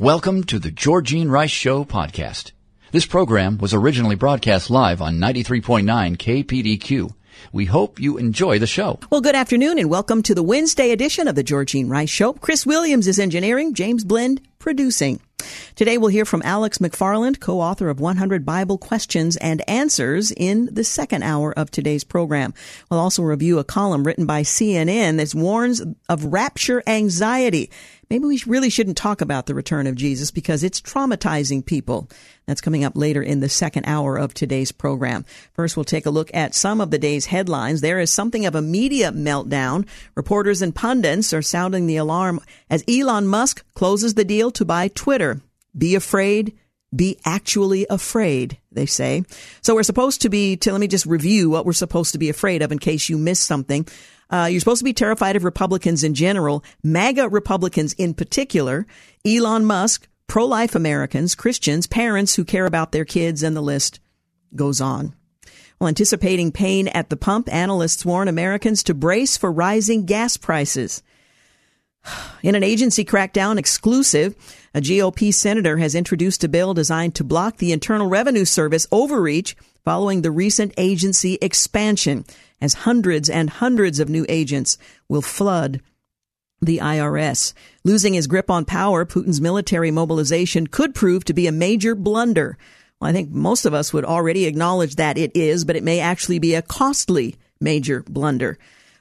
Welcome to the Georgene Rice Show podcast. This program was originally broadcast live on 93.9 KPDQ. We hope you enjoy the show. Well, good afternoon and welcome to the Wednesday edition of the Georgene Rice Show. Chris Williams is engineering, James Blend producing. Today we'll hear from Alex McFarland, co-author of 100 Bible Questions and Answers in the second hour of today's program. We'll also review a column written by CNN that warns of rapture anxiety maybe we really shouldn't talk about the return of Jesus because it's traumatizing people. That's coming up later in the second hour of today's program. First, we'll take a look at some of the day's headlines. There is something of a media meltdown. Reporters and pundits are sounding the alarm as Elon Musk closes the deal to buy Twitter. Be afraid. Be actually afraid, they say. So we're supposed to be, to, let me just review what we're supposed to be afraid of in case you missed something. Uh, you're supposed to be terrified of Republicans in general, MAGA Republicans in particular, Elon Musk, pro life Americans, Christians, parents who care about their kids, and the list goes on. Well, anticipating pain at the pump, analysts warn Americans to brace for rising gas prices. In an agency crackdown exclusive, a GOP senator has introduced a bill designed to block the Internal Revenue Service overreach following the recent agency expansion as hundreds and hundreds of new agents will flood the IRS. Losing his grip on power, Putin's military mobilization could prove to be a major blunder. Well, I think most of us would already acknowledge that it is, but it may actually be a costly major blunder.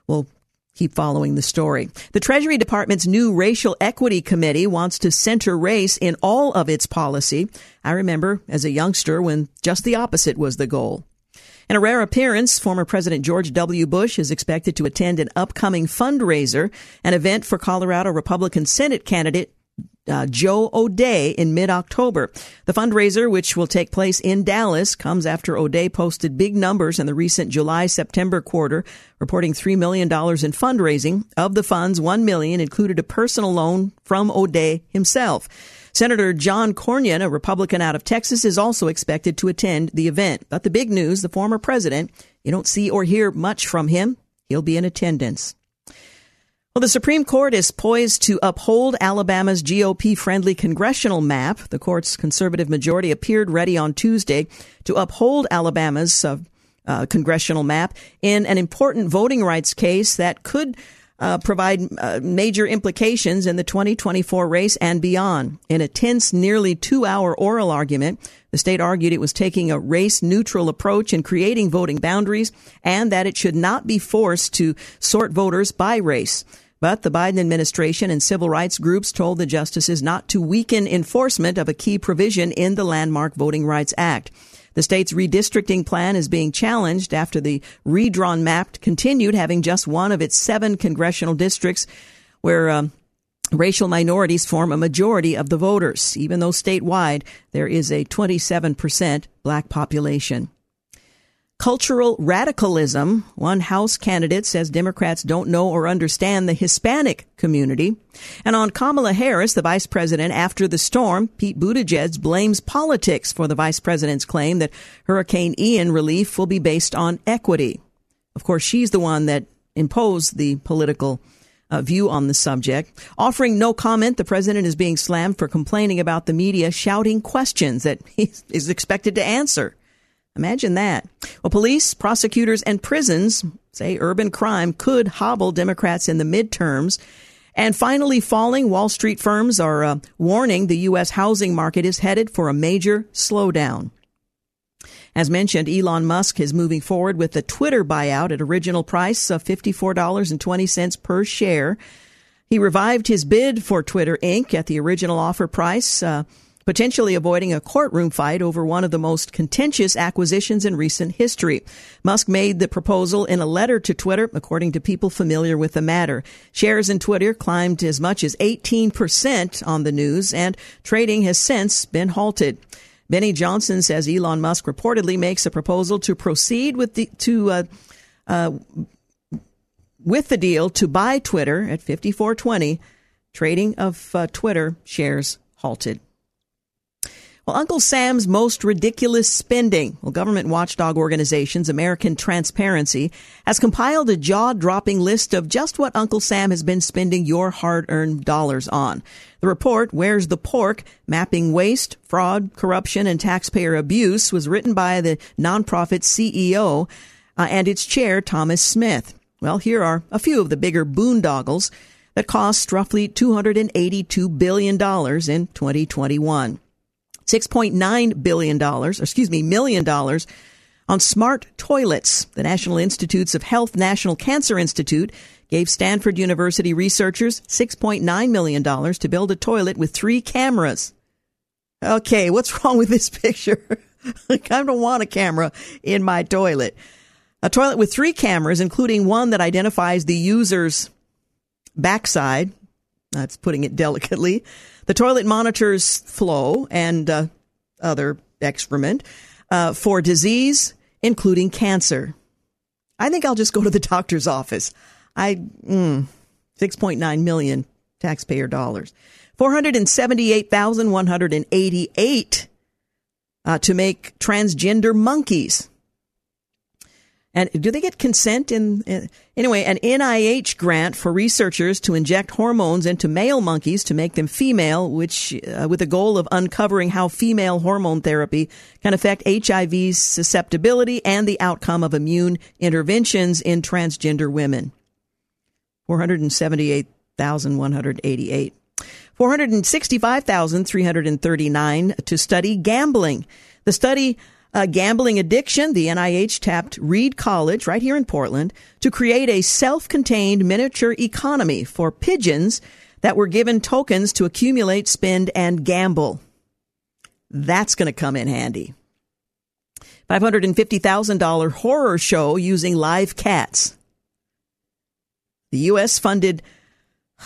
We'll keep following the story. The Treasury Department's new Racial Equity Committee wants to center race in all of its policy. I remember as a youngster when just the opposite was the goal. In a rare appearance, former President George W. Bush is expected to attend an upcoming fundraiser, an event for Colorado Republican Senate candidate uh, Joe O'Dea in mid-October. The fundraiser, which will take place in Dallas, comes after O'Dea posted big numbers in the recent July-September quarter, reporting $3 million in fundraising. Of the funds, 1 million included a personal loan from O'Dea himself. Senator John Cornyn, a Republican out of Texas, is also expected to attend the event. But the big news, the former president, you don't see or hear much from him. He'll be in attendance. Well, the Supreme Court is poised to uphold Alabama's GOP friendly congressional map. The court's conservative majority appeared ready on Tuesday to uphold Alabama's uh, uh, congressional map in an important voting rights case that could uh, provide uh, major implications in the 2024 race and beyond. In a tense, nearly two hour oral argument, the state argued it was taking a race neutral approach in creating voting boundaries and that it should not be forced to sort voters by race. But the Biden administration and civil rights groups told the justices not to weaken enforcement of a key provision in the landmark Voting Rights Act. The state's redistricting plan is being challenged after the redrawn map continued having just one of its seven congressional districts where um, racial minorities form a majority of the voters, even though statewide there is a 27% black population. Cultural radicalism. One House candidate says Democrats don't know or understand the Hispanic community. And on Kamala Harris, the vice president, after the storm, Pete Buttigieg blames politics for the vice president's claim that Hurricane Ian relief will be based on equity. Of course, she's the one that imposed the political uh, view on the subject. Offering no comment, the president is being slammed for complaining about the media shouting questions that he is expected to answer. Imagine that. Well, police, prosecutors, and prisons say urban crime could hobble Democrats in the midterms. And finally, falling Wall Street firms are uh, warning the U.S. housing market is headed for a major slowdown. As mentioned, Elon Musk is moving forward with the Twitter buyout at original price of $54.20 per share. He revived his bid for Twitter Inc. at the original offer price. Uh, potentially avoiding a courtroom fight over one of the most contentious acquisitions in recent history. Musk made the proposal in a letter to Twitter, according to people familiar with the matter. Shares in Twitter climbed as much as 18% on the news, and trading has since been halted. Benny Johnson says Elon Musk reportedly makes a proposal to proceed with the to uh, uh, with the deal to buy Twitter at 5420. Trading of uh, Twitter shares halted. Well, Uncle Sam's most ridiculous spending. Well, government watchdog organizations American Transparency has compiled a jaw-dropping list of just what Uncle Sam has been spending your hard-earned dollars on. The report, Where's the Pork? Mapping Waste, Fraud, Corruption, and Taxpayer Abuse was written by the nonprofit CEO uh, and its chair, Thomas Smith. Well, here are a few of the bigger boondoggles that cost roughly $282 billion in 2021. $6.9 billion, or excuse me, million dollars on smart toilets. The National Institutes of Health National Cancer Institute gave Stanford University researchers $6.9 million to build a toilet with three cameras. Okay, what's wrong with this picture? I don't want a camera in my toilet. A toilet with three cameras, including one that identifies the user's backside. That's putting it delicately. The toilet monitors flow and uh, other excrement uh, for disease, including cancer. I think I'll just go to the doctor's office. I mm, 6.9 million taxpayer dollars. 478,188 uh, to make transgender monkeys. And do they get consent in, in, anyway, an NIH grant for researchers to inject hormones into male monkeys to make them female, which uh, with the goal of uncovering how female hormone therapy can affect HIV's susceptibility and the outcome of immune interventions in transgender women. 478,188. 465,339 to study gambling. The study uh, gambling addiction, the NIH tapped Reed College right here in Portland to create a self-contained miniature economy for pigeons that were given tokens to accumulate, spend, and gamble. That's going to come in handy. $550,000 horror show using live cats. The U.S. funded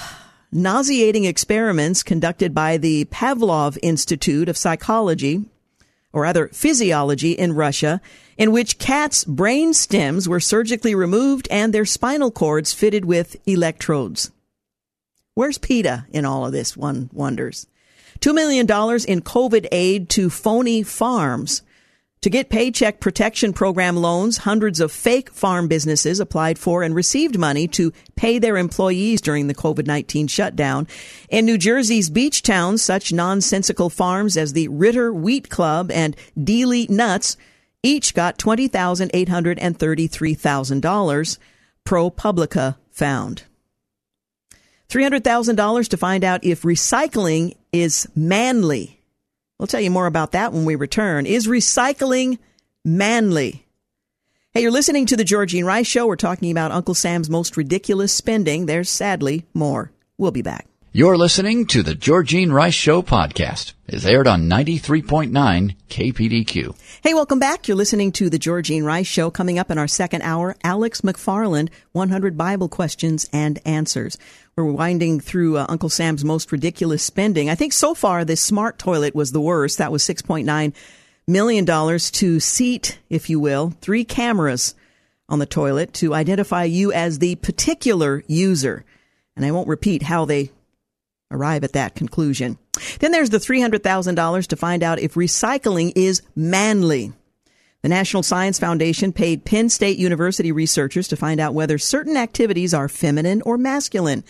nauseating experiments conducted by the Pavlov Institute of Psychology or rather physiology in Russia, in which cats' brain stems were surgically removed and their spinal cords fitted with electrodes. Where's PETA in all of this, one wonders? $2 million in COVID aid to phony farms. To get Paycheck Protection Program loans, hundreds of fake farm businesses applied for and received money to pay their employees during the COVID-19 shutdown. In New Jersey's beach towns, such nonsensical farms as the Ritter Wheat Club and Dealey Nuts each got $20,833,000, ProPublica found. $300,000 to find out if recycling is manly. We'll tell you more about that when we return. Is recycling manly? Hey, you're listening to the Georgene Rice Show. We're talking about Uncle Sam's most ridiculous spending. There's sadly more. We'll be back. You're listening to the Georgene Rice Show podcast. It's aired on 93.9 KPDQ. Hey, welcome back. You're listening to the Georgene Rice Show. Coming up in our second hour, Alex McFarland, 100 Bible questions and answers. We're winding through uh, Uncle Sam's most ridiculous spending. I think so far the smart toilet was the worst. That was $6.9 million to seat, if you will, three cameras on the toilet to identify you as the particular user. And I won't repeat how they arrive at that conclusion. Then there's the $300,000 to find out if recycling is manly. The National Science Foundation paid Penn State University researchers to find out whether certain activities are feminine or masculine.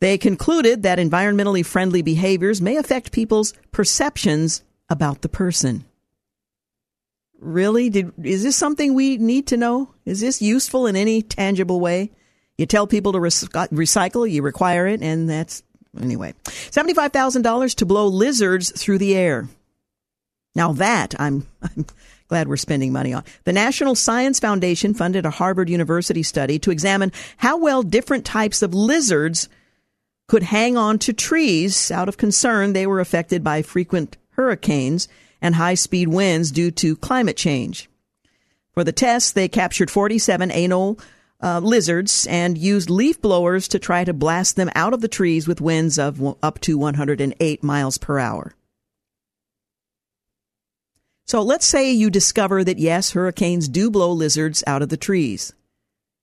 They concluded that environmentally friendly behaviors may affect people's perceptions about the person. Really? Did, is this something we need to know? Is this useful in any tangible way? You tell people to recycle, you require it, and that's anyway. $75,000 to blow lizards through the air. Now that I'm, I'm glad we're spending money on. The National Science Foundation funded a Harvard University study to examine how well different types of lizards could hang on to trees out of concern they were affected by frequent hurricanes and high speed winds due to climate change. For the tests, they captured 47 anole uh, lizards and used leaf blowers to try to blast them out of the trees with winds of up to 108 miles per hour. So let's say you discover that yes, hurricanes do blow lizards out of the trees.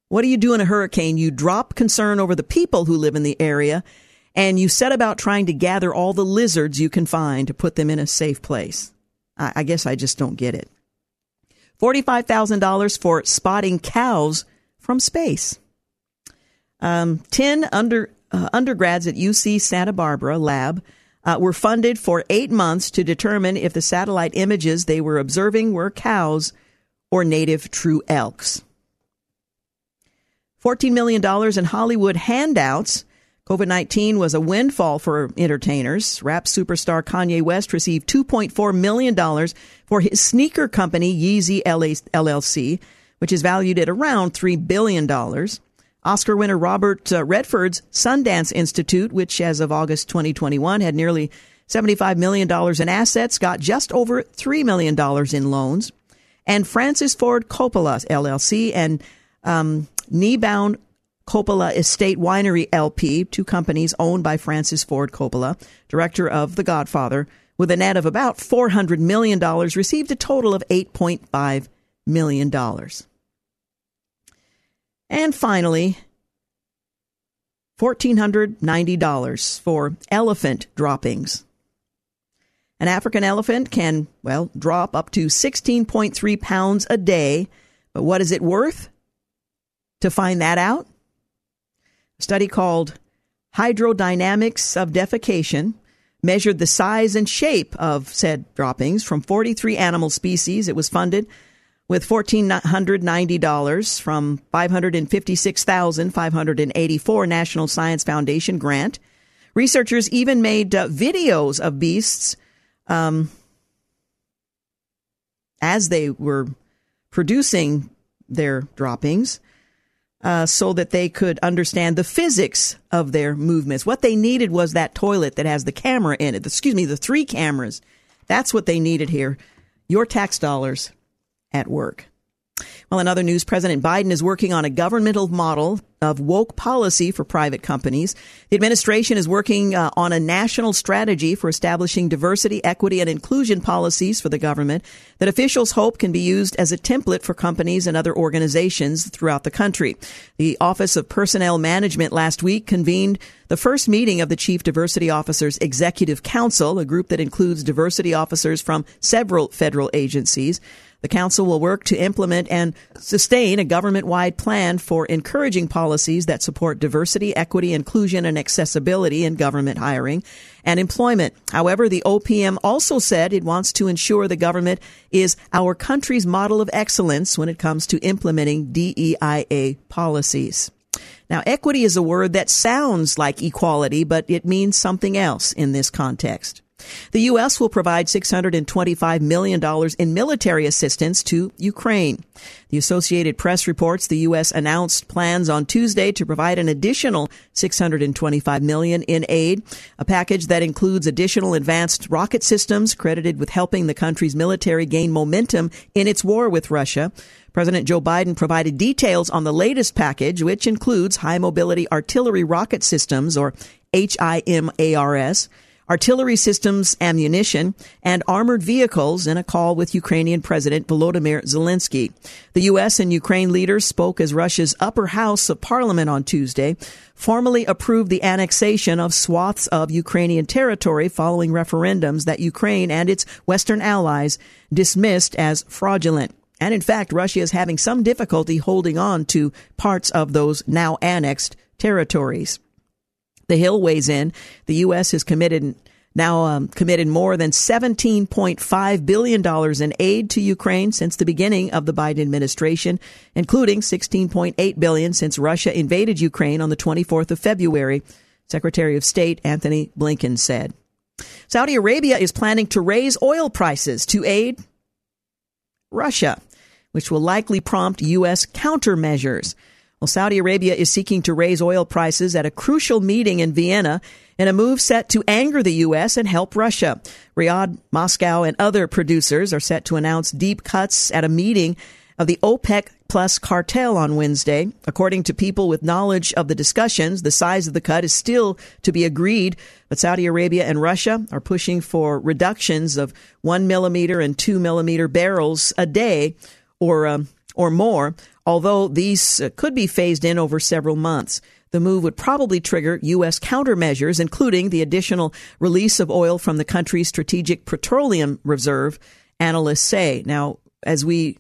What do you do in a hurricane? You drop concern over the people who live in the area and you set about trying to gather all the lizards you can find to put them in a safe place. I, I guess I just don't get it. $45,000 for spotting cows from space. Um, 10 under, uh, undergrads at UC Santa Barbara lab uh, were funded for eight months to determine if the satellite images they were observing were cows or native tule elks. $14 million in Hollywood handouts. COVID 19 was a windfall for entertainers. Rap superstar Kanye West received $2.4 million for his sneaker company, Yeezy LLC, which is valued at around $3 billion. Oscar winner Robert uh, Redford's Sundance Institute, which as of August 2021 had nearly $75 million in assets, got just over $3 million in loans. And Francis Ford Coppola LLC and um, Niebaum Coppola Estate Winery LP, two companies owned by Francis Ford Coppola, director of The Godfather, with a net of about $400 million, received a total of $8.5 million. dollars, And finally, $1,490 for elephant droppings. An African elephant can, well, drop up to 16.3 pounds a day, but what is it worth? To find that out, a study called Hydrodynamics of Defecation measured the size and shape of said droppings from 43 animal species. It was funded with $1,490 from 556,584 National Science Foundation grant. Researchers even made uh, videos of beasts um, as they were producing their droppings. Uh, so that they could understand the physics of their movements. What they needed was that toilet that has the camera in it. Excuse me, the three cameras. That's what they needed here. Your tax dollars at work. Well, in other news, President Biden is working on a governmental model of woke policy for private companies. The administration is working uh, on a national strategy for establishing diversity, equity, and inclusion policies for the government that officials hope can be used as a template for companies and other organizations throughout the country. The Office of Personnel Management last week convened the first meeting of the Chief Diversity Officers Executive Council, a group that includes diversity officers from several federal agencies. The Council will work to implement and sustain a government wide plan for encouraging policies that support diversity, equity, inclusion, and accessibility in government hiring and employment. However, the OPM also said it wants to ensure the government is our country's model of excellence when it comes to implementing DEIA policies. Now, equity is a word that sounds like equality, but it means something else in this context. The U.S. will provide $625 million in military assistance to Ukraine. The Associated Press reports the U.S. announced plans on Tuesday to provide an additional 625 million in aid, a package that includes additional advanced rocket systems credited with helping the country's military gain momentum in its war with Russia. President Joe Biden provided details on the latest package, which includes high mobility artillery rocket systems, or HIMARS, artillery systems, ammunition, and armored vehicles in a call with Ukrainian President Volodymyr Zelensky. The U.S. and Ukraine leaders spoke as Russia's upper house of parliament on Tuesday formally approved the annexation of swaths of Ukrainian territory following referendums that Ukraine and its Western allies dismissed as fraudulent. And in fact, Russia is having some difficulty holding on to parts of those now annexed territories. The Hill weighs in. The U.S. has committed now um, committed more than $17.5 billion in aid to Ukraine since the beginning of the Biden administration, including 16.8 billion since Russia invaded Ukraine on the 24th of February, Secretary of State Anthony Blinken said. Saudi Arabia is planning to raise oil prices to aid Russia, which will likely prompt U.S. countermeasures. Well, Saudi Arabia is seeking to raise oil prices at a crucial meeting in Vienna in a move set to anger the U.S. and help Russia. Riyadh, Moscow, and other producers are set to announce deep cuts at a meeting of the OPEC plus cartel on Wednesday. According to people with knowledge of the discussions, the size of the cut is still to be agreed, but Saudi Arabia and Russia are pushing for reductions of one millimeter and two millimeter barrels a day or, um, or more, although these uh, could be phased in over several months. The move would probably trigger U.S. countermeasures, including the additional release of oil from the country's strategic petroleum reserve, analysts say. Now, as we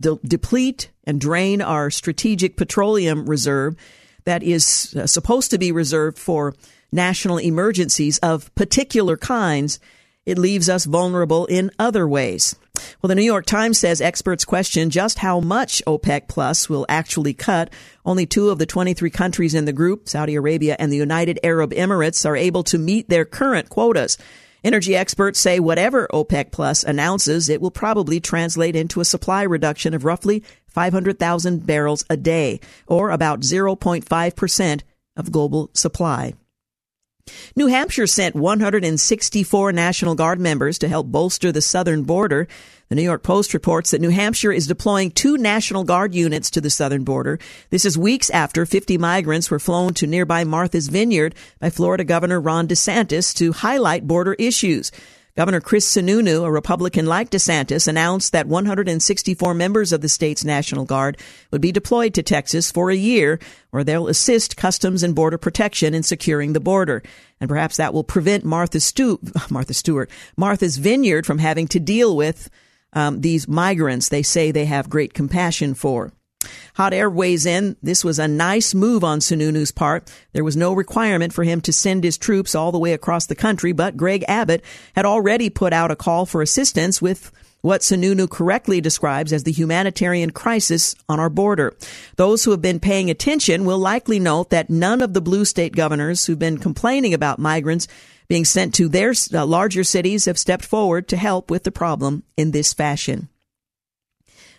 de- deplete and drain our strategic petroleum reserve that is uh, supposed to be reserved for national emergencies of particular kinds, it leaves us vulnerable in other ways. Well, the New York Times says experts question just how much OPEC Plus will actually cut. Only two of the 23 countries in the group, Saudi Arabia and the United Arab Emirates, are able to meet their current quotas. Energy experts say whatever OPEC Plus announces, it will probably translate into a supply reduction of roughly 500,000 barrels a day, or about 0.5% of global supply. New Hampshire sent 164 National Guard members to help bolster the southern border. The New York Post reports that New Hampshire is deploying two National Guard units to the southern border. This is weeks after 50 migrants were flown to nearby Martha's Vineyard by Florida Governor Ron DeSantis to highlight border issues. Governor Chris Sununu, a Republican like DeSantis, announced that 164 members of the state's National Guard would be deployed to Texas for a year, where they'll assist Customs and Border Protection in securing the border. And perhaps that will prevent Martha, Stu- Martha Stewart, Martha's Vineyard from having to deal with um, these migrants they say they have great compassion for. Hot Air weighs in. This was a nice move on Sununu's part. There was no requirement for him to send his troops all the way across the country, but Greg Abbott had already put out a call for assistance with what Sununu correctly describes as the humanitarian crisis on our border. Those who have been paying attention will likely note that none of the blue state governors who've been complaining about migrants being sent to their uh, larger cities have stepped forward to help with the problem in this fashion.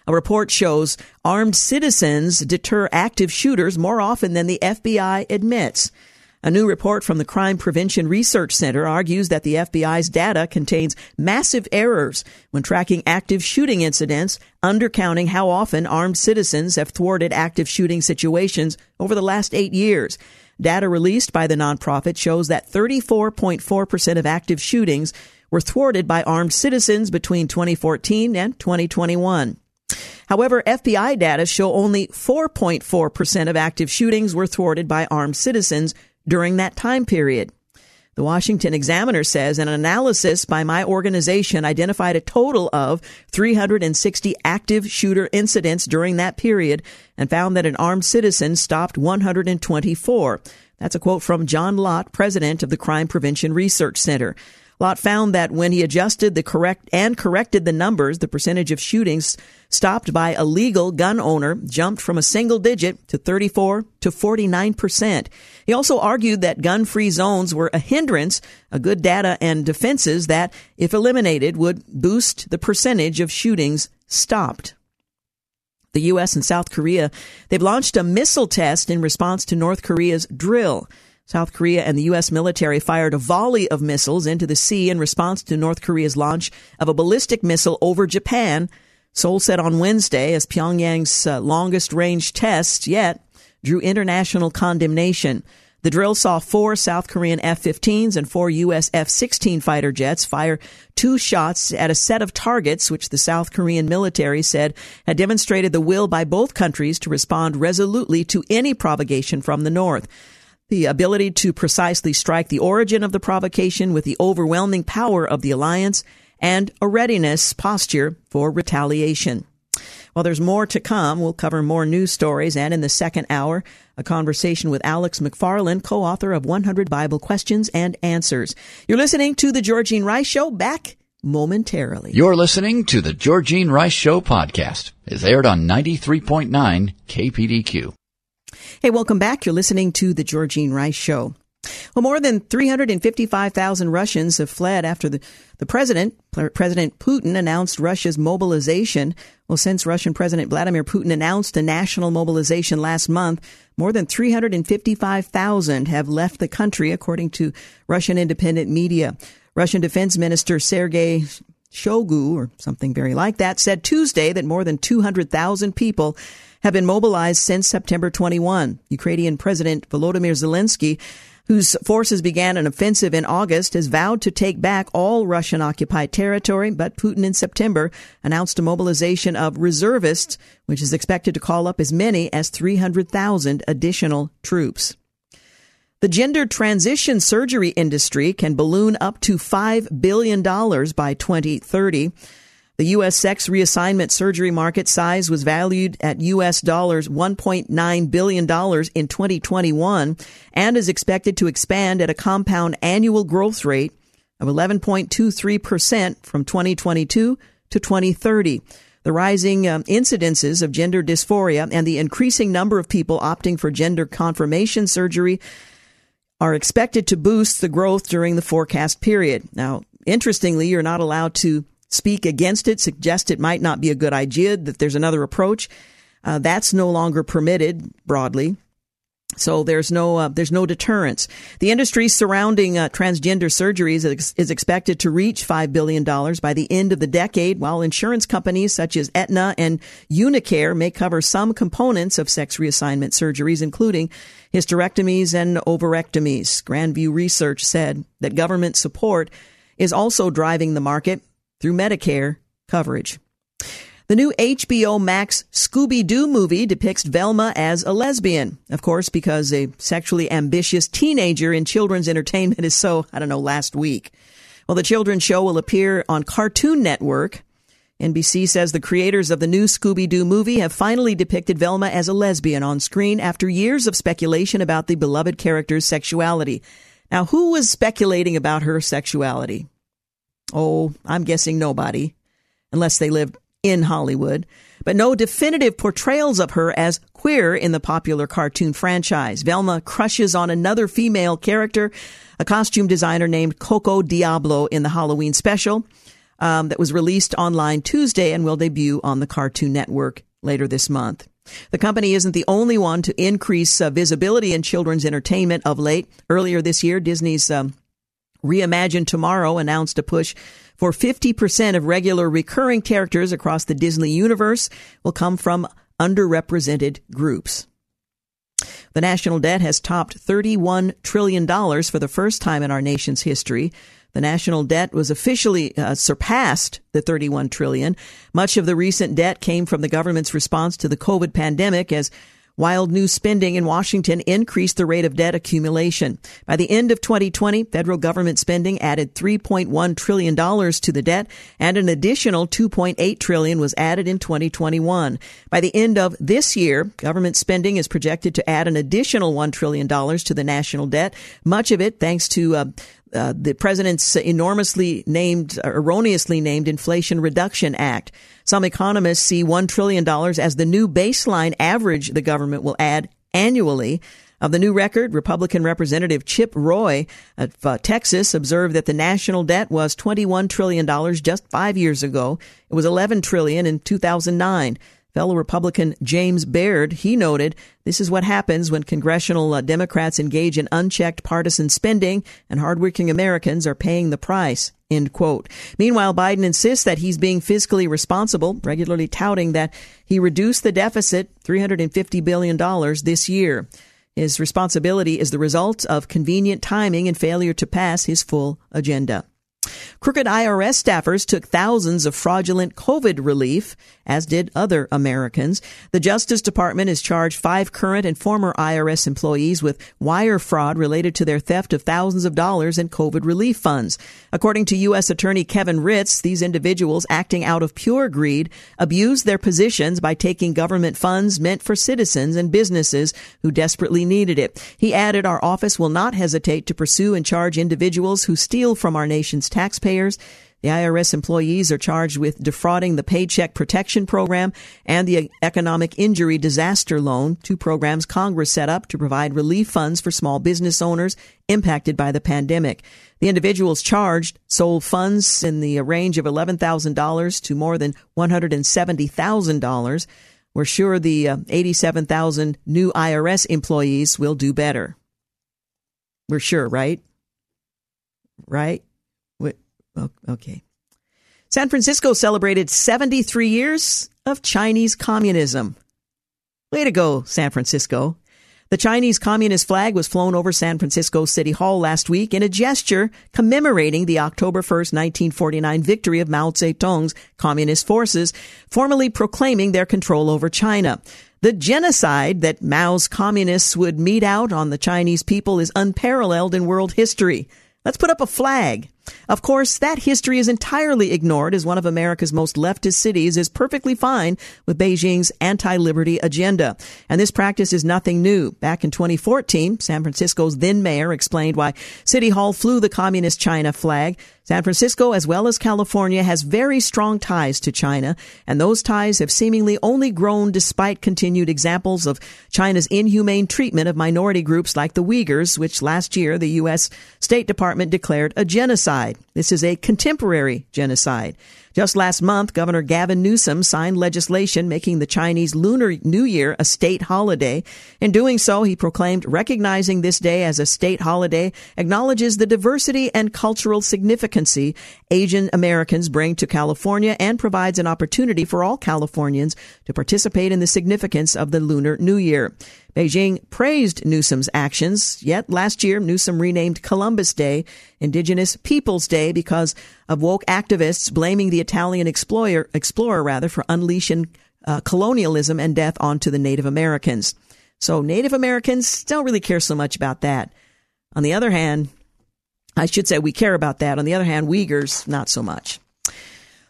A report shows armed citizens deter active shooters more often than the FBI admits. A new report from the Crime Prevention Research Center argues that the FBI's data contains massive errors when tracking active shooting incidents, undercounting how often armed citizens have thwarted active shooting situations over the last eight years. Data released by the nonprofit shows that 34.4% of active shootings were thwarted by armed citizens between 2014 and 2021. However, FBI data show only 4.4% of active shootings were thwarted by armed citizens during that time period. The Washington Examiner says an analysis by my organization identified a total of 360 active shooter incidents during that period and found that an armed citizen stopped 124. That's a quote from John Lott, president of the Crime Prevention Research Center. Lott found that when he adjusted the correct and corrected the numbers, the percentage of shootings stopped by a legal gun owner jumped from a single digit to 34 to 49 percent. He also argued that gun-free zones were a hindrance, a good data and defenses that, if eliminated, would boost the percentage of shootings stopped. The U.S. and South Korea, they've launched a missile test in response to North Korea's drill. South Korea and the U.S. military fired a volley of missiles into the sea in response to North Korea's launch of a ballistic missile over Japan. Seoul said on Wednesday, as Pyongyang's uh, longest range test yet drew international condemnation. The drill saw four South Korean F-15s and four U.S. F-16 fighter jets fire two shots at a set of targets, which the South Korean military said had demonstrated the will by both countries to respond resolutely to any provocation from the North the ability to precisely strike the origin of the provocation with the overwhelming power of the alliance, and a readiness posture for retaliation. Well, there's more to come. We'll cover more news stories and in the second hour, a conversation with Alex McFarland, co-author of 100 Bible Questions and Answers. You're listening to the Georgene Rice Show back momentarily. You're listening to the Georgene Rice Show podcast. It's aired on 93.9 KPDQ. Hey, welcome back. You're listening to the Georgene Rice Show. Well, more than 355,000 Russians have fled after the, the president, President Putin, announced Russia's mobilization. Well, since Russian President Vladimir Putin announced a national mobilization last month, more than 355,000 have left the country, according to Russian independent media. Russian Defense Minister Sergei Shoigu, or something very like that, said Tuesday that more than 200,000 people have been mobilized since September 21. Ukrainian President Volodymyr Zelensky whose forces began an offensive in August, has vowed to take back all Russian occupied territory, but Putin in September announced a mobilization of reservists, which is expected to call up as many as 300,000 additional troops. The gender transition surgery industry can balloon up to $5 billion by 2030. The U.S. sex reassignment surgery market size was valued at U.S. dollars $1.9 billion in 2021 and is expected to expand at a compound annual growth rate of 11.23% from 2022 to 2030. The rising um, incidences of gender dysphoria and the increasing number of people opting for gender confirmation surgery are expected to boost the growth during the forecast period. Now, interestingly, you're not allowed to speak against it, suggest it might not be a good idea, that there's another approach. Uh, that's no longer permitted broadly. So there's no uh, there's no deterrence. The industry surrounding uh, transgender surgeries is, is, expected to reach five billion dollars by the end of the decade, while insurance companies such as Aetna and Unicare may cover some components of sex reassignment surgeries, including hysterectomies and ovarectomies. Grandview Research said that government support is also driving the market through Medicare coverage. The new HBO Max Scooby Doo movie depicts Velma as a lesbian. Of course, because a sexually ambitious teenager in children's entertainment is so, I don't know, last week. Well, the children's show will appear on Cartoon Network. NBC says the creators of the new Scooby Doo movie have finally depicted Velma as a lesbian on screen after years of speculation about the beloved character's sexuality. Now, who was speculating about her sexuality? Oh, I'm guessing nobody, unless they lived in Hollywood. But no definitive portrayals of her as queer in the popular cartoon franchise. Velma crushes on another female character, a costume designer named Coco Diablo in the Halloween special um, that was released online Tuesday and will debut on the Cartoon Network later this month. The company isn't the only one to increase uh, visibility in children's entertainment of late. Earlier this year, Disney's um, Reimagine Tomorrow announced a push for 50% of regular recurring characters across the Disney universe will come from underrepresented groups. The national debt has topped $31 trillion for the first time in our nation's history. The national debt was officially uh, surpassed the 31 trillion. Much of the recent debt came from the government's response to the COVID pandemic as Wild new spending in Washington increased the rate of debt accumulation. By the end of 2020, federal government spending added $3.1 trillion to the debt and an additional 2.8 trillion was added in 2021. By the end of this year, government spending is projected to add an additional $1 trillion to the national debt, much of it thanks to uh, uh, the president's enormously named, erroneously named Inflation Reduction Act. Some economists see $1 trillion as the new baseline average the government will add annually. Of the new record, Republican Representative Chip Roy of uh, Texas observed that the national debt was $21 trillion just five years ago. It was 11 trillion in 2009. Fellow Republican James Baird, he noted, this is what happens when congressional uh, Democrats engage in unchecked partisan spending and hardworking Americans are paying the price. End quote. Meanwhile, Biden insists that he's being fiscally responsible, regularly touting that he reduced the deficit $350 billion this year. His responsibility is the result of convenient timing and failure to pass his full agenda. Crooked IRS staffers took thousands of fraudulent COVID relief, as did other Americans. The Justice Department has charged five current and former IRS employees with wire fraud related to their theft of thousands of dollars in COVID relief funds. According to U.S. Attorney Kevin Ritz, these individuals, acting out of pure greed, abused their positions by taking government funds meant for citizens and businesses who desperately needed it. He added, Our office will not hesitate to pursue and charge individuals who steal from our nation's taxpayers. The IRS employees are charged with defrauding the Paycheck Protection Program and the Economic Injury Disaster Loan, two programs Congress set up to provide relief funds for small business owners impacted by the pandemic. The individuals charged sold funds in the range of $11,000 to more than $170,000. We're sure the uh, 87,000 new IRS employees will do better. We're sure, right? Right? Okay. San Francisco celebrated 73 years of Chinese communism. Way to go, San Francisco. The Chinese Communist flag was flown over San Francisco City Hall last week in a gesture commemorating the October 1st, 1949 victory of Mao Zedong's communist forces, formally proclaiming their control over China. The genocide that Mao's communists would mete out on the Chinese people is unparalleled in world history. Let's put up a flag. Of course, that history is entirely ignored as one of America's most leftist cities is perfectly fine with Beijing's anti-liberty agenda. And this practice is nothing new. Back in 2014, San Francisco's then mayor explained why City Hall flew the communist China flag. San Francisco, as well as California, has very strong ties to China, and those ties have seemingly only grown despite continued examples of China's inhumane treatment of minority groups like the Uyghurs, which last year the U.S. State Department declared a genocide. This is a contemporary genocide. Just last month, Governor Gavin Newsom signed legislation making the Chinese Lunar New Year a state holiday. In doing so, he proclaimed recognizing this day as a state holiday acknowledges the diversity and cultural significance Asian Americans bring to California and provides an opportunity for all Californians to participate in the significance of the Lunar New Year. Beijing praised Newsom's actions, yet last year Newsom renamed Columbus Day Indigenous Peoples Day because of woke activists blaming the Italian explorer, explorer rather, for unleashing uh, colonialism and death onto the Native Americans. So Native Americans don't really care so much about that. On the other hand, I should say we care about that. On the other hand, Uyghurs, not so much.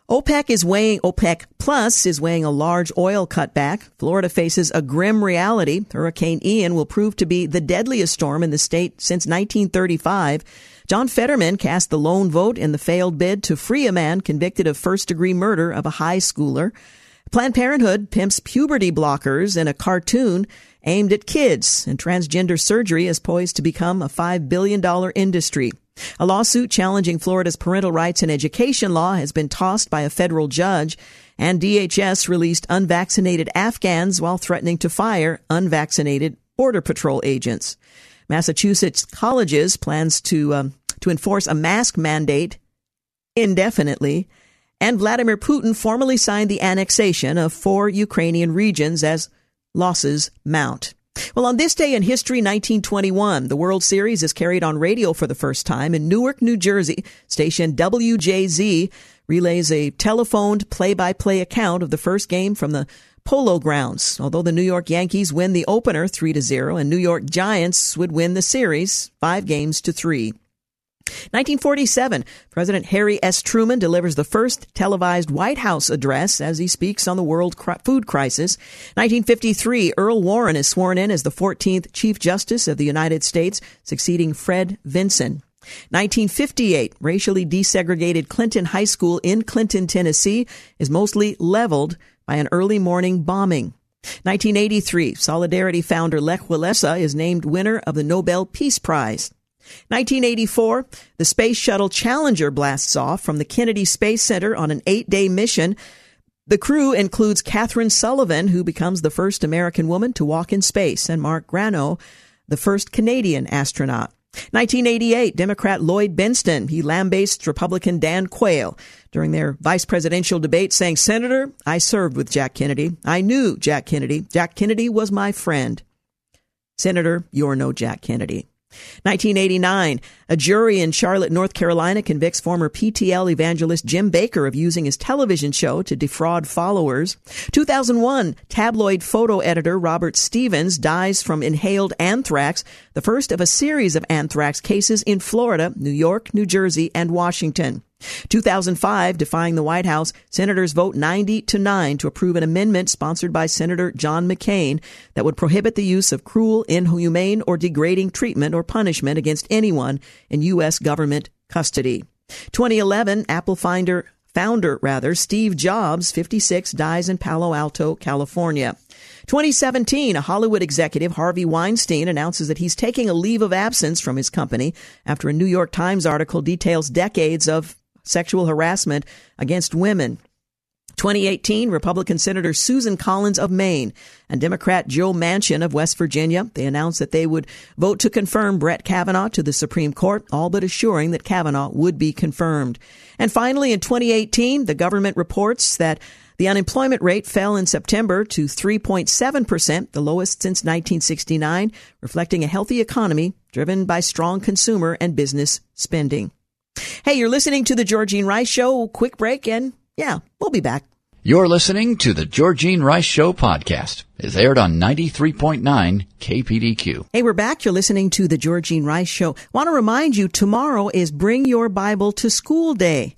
OPEC is weighing, OPEC Plus is weighing a large oil cutback. Florida faces a grim reality. Hurricane Ian will prove to be the deadliest storm in the state since 1935. John Fetterman cast the lone vote in the failed bid to free a man convicted of first degree murder of a high schooler. Planned Parenthood pimps puberty blockers in a cartoon aimed at kids, and transgender surgery is poised to become a $5 billion industry. A lawsuit challenging Florida's parental rights and education law has been tossed by a federal judge, and DHS released unvaccinated Afghans while threatening to fire unvaccinated Border Patrol agents. Massachusetts colleges plans to um, to enforce a mask mandate indefinitely, and Vladimir Putin formally signed the annexation of four Ukrainian regions as losses mount. Well, on this day in history, 1921, the World Series is carried on radio for the first time in Newark, New Jersey. Station WJZ relays a telephoned play-by-play account of the first game from the Polo Grounds. Although the New York Yankees win the opener 3 to 0 and New York Giants would win the series 5 games to 3. 1947, President Harry S. Truman delivers the first televised White House address as he speaks on the world food crisis. 1953, Earl Warren is sworn in as the 14th Chief Justice of the United States, succeeding Fred Vinson. 1958, racially desegregated Clinton High School in Clinton, Tennessee is mostly leveled by an early morning bombing. 1983, Solidarity founder Lech Walesa is named winner of the Nobel Peace Prize. 1984, the Space Shuttle Challenger blasts off from the Kennedy Space Center on an eight day mission. The crew includes Kathryn Sullivan, who becomes the first American woman to walk in space, and Marc Garneau, the first Canadian astronaut. 1988, Democrat Lloyd Bentsen, he lambastes Republican Dan Quayle during their vice presidential debate, saying, Senator, I served with Jack Kennedy. I knew Jack Kennedy. Jack Kennedy was my friend. Senator, you're no Jack Kennedy. 1989, a jury in Charlotte, North Carolina convicts former PTL evangelist Jim Bakker of using his television show to defraud followers. 2001, tabloid photo editor Robert Stevens dies from inhaled anthrax, the first of a series of anthrax cases in Florida, New York, New Jersey, and Washington. 2005, defying the White House, senators vote 90 to 9 to approve an amendment sponsored by Senator John McCain that would prohibit the use of cruel, inhumane, or degrading treatment or punishment against anyone in U.S. government custody. 2011, Apple Finder founder rather, Steve Jobs, 56, dies in Palo Alto, California. 2017, a Hollywood executive, Harvey Weinstein, announces that he's taking a leave of absence from his company after a New York Times article details decades of sexual harassment against women. 2018, Republican Senator Susan Collins of Maine and Democrat Joe Manchin of West Virginia, they announced that they would vote to confirm Brett Kavanaugh to the Supreme Court, all but assuring that Kavanaugh would be confirmed. And finally, in 2018, the government reports that the unemployment rate fell in September to 3.7%, the lowest since 1969, reflecting a healthy economy driven by strong consumer and business spending. Hey, you're listening to the Georgene Rice Show. Quick break and yeah, we'll be back. You're listening to the Georgene Rice Show podcast. It's aired on 93.9 KPDQ. Hey, we're back. You're listening to the Georgene Rice Show. Want to remind you, tomorrow is Bring Your Bible to School Day.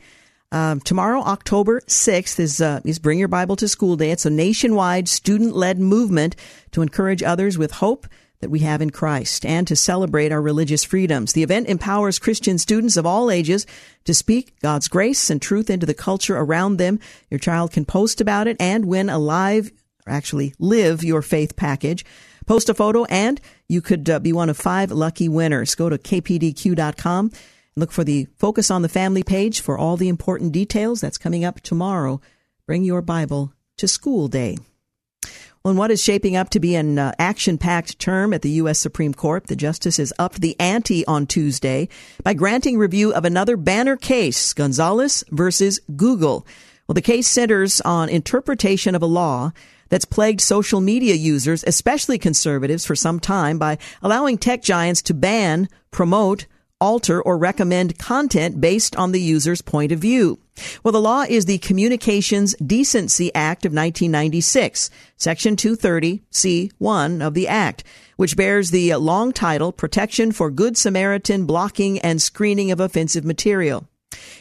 Um, tomorrow, October 6th, is, uh, is Bring Your Bible to School Day. It's a nationwide student led movement to encourage others with hope that we have in Christ and to celebrate our religious freedoms. The event empowers Christian students of all ages to speak God's grace and truth into the culture around them. Your child can post about it and win a live, or actually live your faith package. Post a photo and you could uh, be one of five lucky winners. Go to kpdq.com. and Look for the Focus on the Family page for all the important details. That's coming up tomorrow. Bring your Bible to school day. Well, in what is shaping up to be an uh, action packed term at the U.S. Supreme Court, the justices upped the ante on Tuesday by granting review of another banner case, Gonzalez versus Google. Well, the case centers on interpretation of a law that's plagued social media users, especially conservatives, for some time by allowing tech giants to ban, promote, alter, or recommend content based on the user's point of view. Well, the law is the Communications Decency Act of 1996, Section 230, C1 of the Act, which bears the long title Protection for Good Samaritan Blocking and Screening of Offensive Material.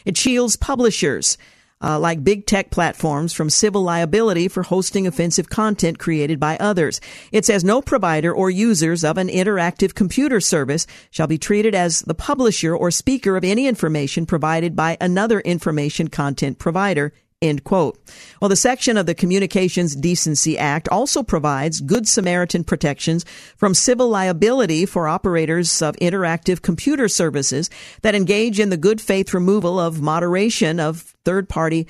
It shields publishers, uh, like big tech platforms from civil liability for hosting offensive content created by others. It says no provider or users of an interactive computer service shall be treated as the publisher or speaker of any information provided by another information content provider End quote. Well, the section of the Communications Decency Act also provides Good Samaritan protections from civil liability for operators of interactive computer services that engage in the good faith removal of moderation of third party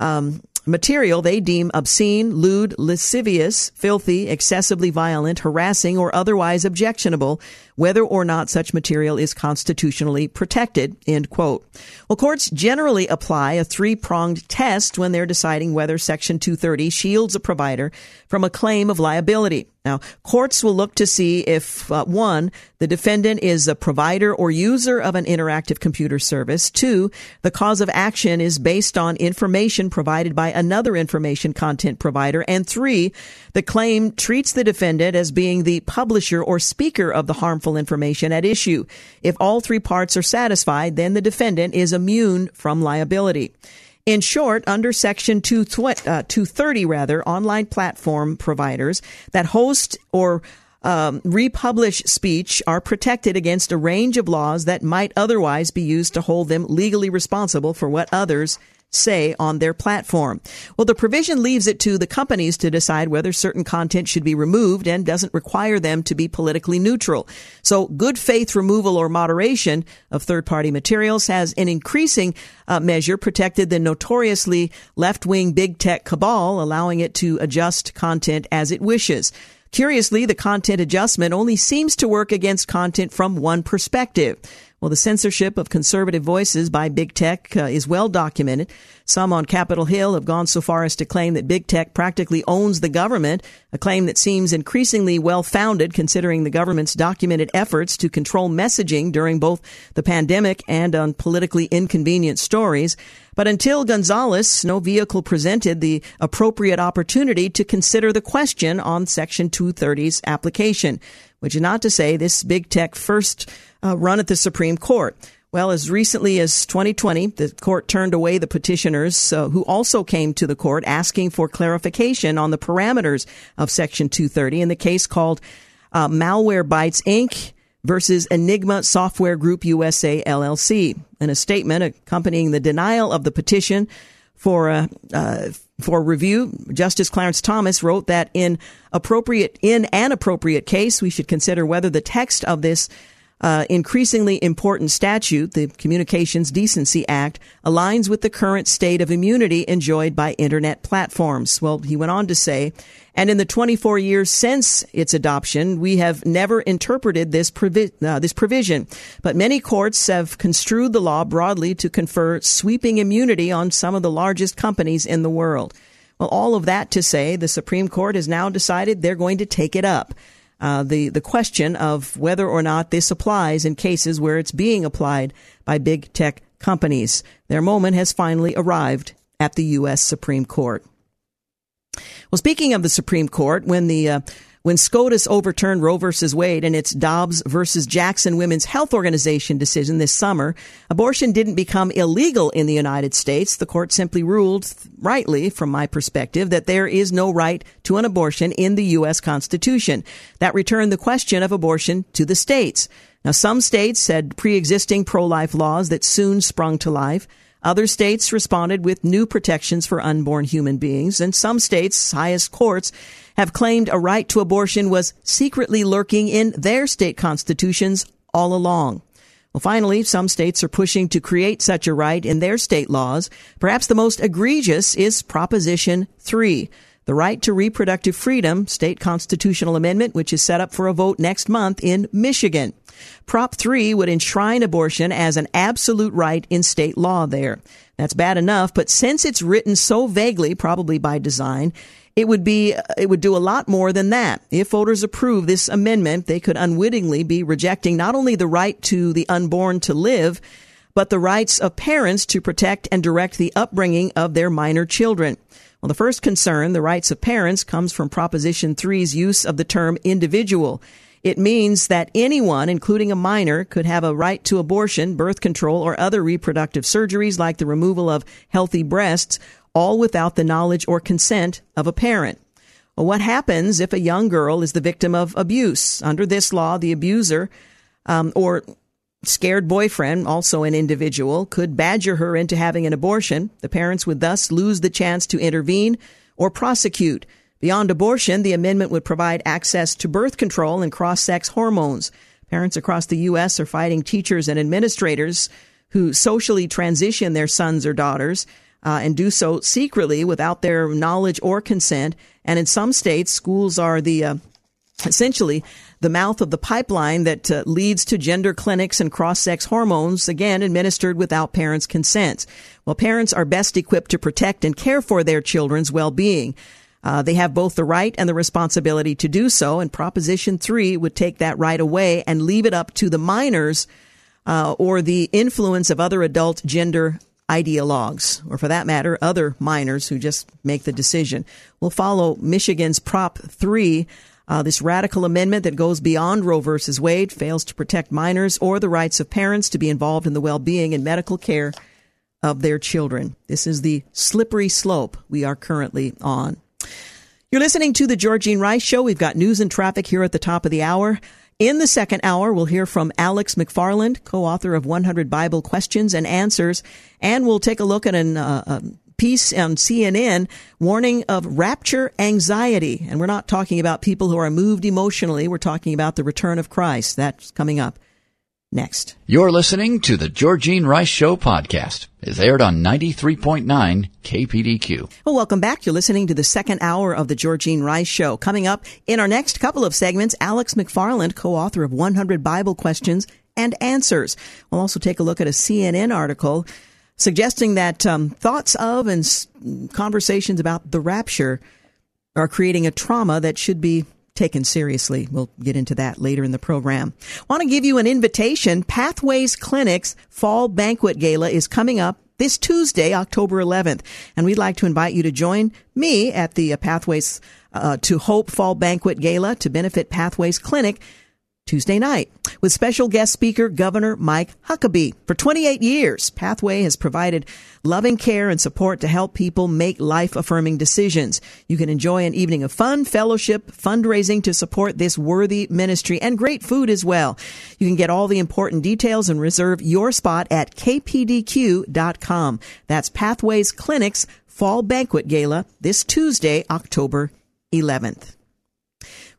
um, material they deem obscene, lewd, lascivious, filthy, excessively violent, harassing, or otherwise objectionable, whether or not such material is constitutionally protected, end quote. Well, courts generally apply a three-pronged test when they're deciding whether Section 230 shields a provider from a claim of liability. Now, courts will look to see if, uh, one, the defendant is a provider or user of an interactive computer service. Two, the cause of action is based on information provided by another information content provider. And three, the claim treats the defendant as being the publisher or speaker of the harmful information at issue. If all three parts are satisfied, then the defendant is immune from liability. In short, under Section 230, uh, rather, online platform providers that host or um, republish speech are protected against a range of laws that might otherwise be used to hold them legally responsible for what others say on their platform. Well, the provision leaves it to the companies to decide whether certain content should be removed and doesn't require them to be politically neutral. So good faith removal or moderation of third party materials has an increasing uh, measure protected the notoriously left wing big tech cabal, allowing it to adjust content as it wishes. Curiously, the content adjustment only seems to work against content from one perspective. Well, the censorship of conservative voices by big tech uh, is well documented. Some on Capitol Hill have gone so far as to claim that big tech practically owns the government, a claim that seems increasingly well founded considering the government's documented efforts to control messaging during both the pandemic and on politically inconvenient stories. But until Gonzalez, no vehicle presented the appropriate opportunity to consider the question on Section 230's application, which is not to say this big tech first uh, run at the Supreme Court. Well, as recently as 2020, the court turned away the petitioners uh, who also came to the court asking for clarification on the parameters of Section 230 in the case called uh, Malwarebytes Inc. versus Enigma Software Group USA LLC. In a statement accompanying the denial of the petition for uh, uh, for review, Justice Clarence Thomas wrote that in appropriate in an appropriate case, we should consider whether the text of this uh, increasingly important statute, the Communications Decency Act, aligns with the current state of immunity enjoyed by internet platforms. Well, he went on to say, and in the 24 years since its adoption, we have never interpreted this, provi- uh, this provision. But many courts have construed the law broadly to confer sweeping immunity on some of the largest companies in the world. Well, all of that to say, the Supreme Court has now decided they're going to take it up. Uh, the the question of whether or not this applies in cases where it's being applied by big tech companies. Their moment has finally arrived at the U.S. Supreme Court. Well, speaking of the Supreme Court, when the uh, when SCOTUS overturned Roe v. Wade and its Dobbs v. Jackson Women's Health Organization decision this summer, abortion didn't become illegal in the United States. The court simply ruled, rightly from my perspective, that there is no right to an abortion in the U.S. Constitution. That returned the question of abortion to the states. Now, some states had pre-existing pro-life laws that soon sprung to life. Other states responded with new protections for unborn human beings, and some states' highest courts have claimed a right to abortion was secretly lurking in their state constitutions all along. Well, finally, some states are pushing to create such a right in their state laws. Perhaps the most egregious is Proposition 3, the right to reproductive freedom state constitutional amendment, which is set up for a vote next month in Michigan. Prop 3 would enshrine abortion as an absolute right in state law there. That's bad enough, but since it's written so vaguely, probably by design, it would be uh, it would do a lot more than that. If voters approve this amendment, they could unwittingly be rejecting not only the right to the unborn to live, but the rights of parents to protect and direct the upbringing of their minor children. Well, the first concern, the rights of parents, comes from Proposition 3's use of the term individual. It means that anyone, including a minor, could have a right to abortion, birth control, or other reproductive surgeries like the removal of healthy breasts, all without the knowledge or consent of a parent. Well, what happens if a young girl is the victim of abuse? Under this law, the abuser um, or scared boyfriend, also an individual, could badger her into having an abortion. The parents would thus lose the chance to intervene or prosecute. Beyond abortion, the amendment would provide access to birth control and cross sex hormones. Parents across the U.S. are fighting teachers and administrators who socially transition their sons or daughters uh, and do so secretly without their knowledge or consent. And in some states, schools are the uh, essentially the mouth of the pipeline that uh, leads to gender clinics and cross sex hormones, again, administered without parents' consent. Well, parents are best equipped to protect and care for their children's well being. Uh, they have both the right and the responsibility to do so, and Proposition 3 would take that right away and leave it up to the minors uh, or the influence of other adult gender ideologues, or for that matter, other minors who just make the decision. We'll follow Michigan's Prop 3. Uh, this radical amendment that goes beyond Roe versus Wade fails to protect minors or the rights of parents to be involved in the well-being and medical care of their children. This is the slippery slope we are currently on. You're listening to the Georgene Rice Show. We've got news and traffic here at the top of the hour. In the second hour, we'll hear from Alex McFarland, co-author of 100 Bible Questions and Answers, and we'll take a look at an, uh, a piece on CNN warning of rapture anxiety. And we're not talking about people who are moved emotionally. We're talking about the return of Christ. That's coming up next. You're listening to the Georgene Rice Show podcast. It's aired on 93.9 KPDQ. Well, welcome back. You're listening to the second hour of the Georgene Rice Show. Coming up in our next couple of segments, Alex McFarland, co-author of 100 Bible Questions and Answers. We'll also take a look at a CNN article suggesting that um, thoughts of and s- conversations about the rapture are creating a trauma that should be taken seriously. We'll get into that later in the program. Want to give you an invitation. Pathways Clinics Fall Banquet Gala is coming up this Tuesday, October 11th. And we'd like to invite you to join me at the uh, Pathways uh, to Hope Fall Banquet Gala to benefit Pathways Clinic Tuesday night with special guest speaker Governor Mike Huckabee. For 28 years, Pathway has provided loving care and support to help people make life affirming decisions. You can enjoy an evening of fun, fellowship, fundraising to support this worthy ministry and great food as well. You can get all the important details and reserve your spot at kpdq.com. That's Pathways Clinics Fall Banquet Gala this Tuesday, October 11th.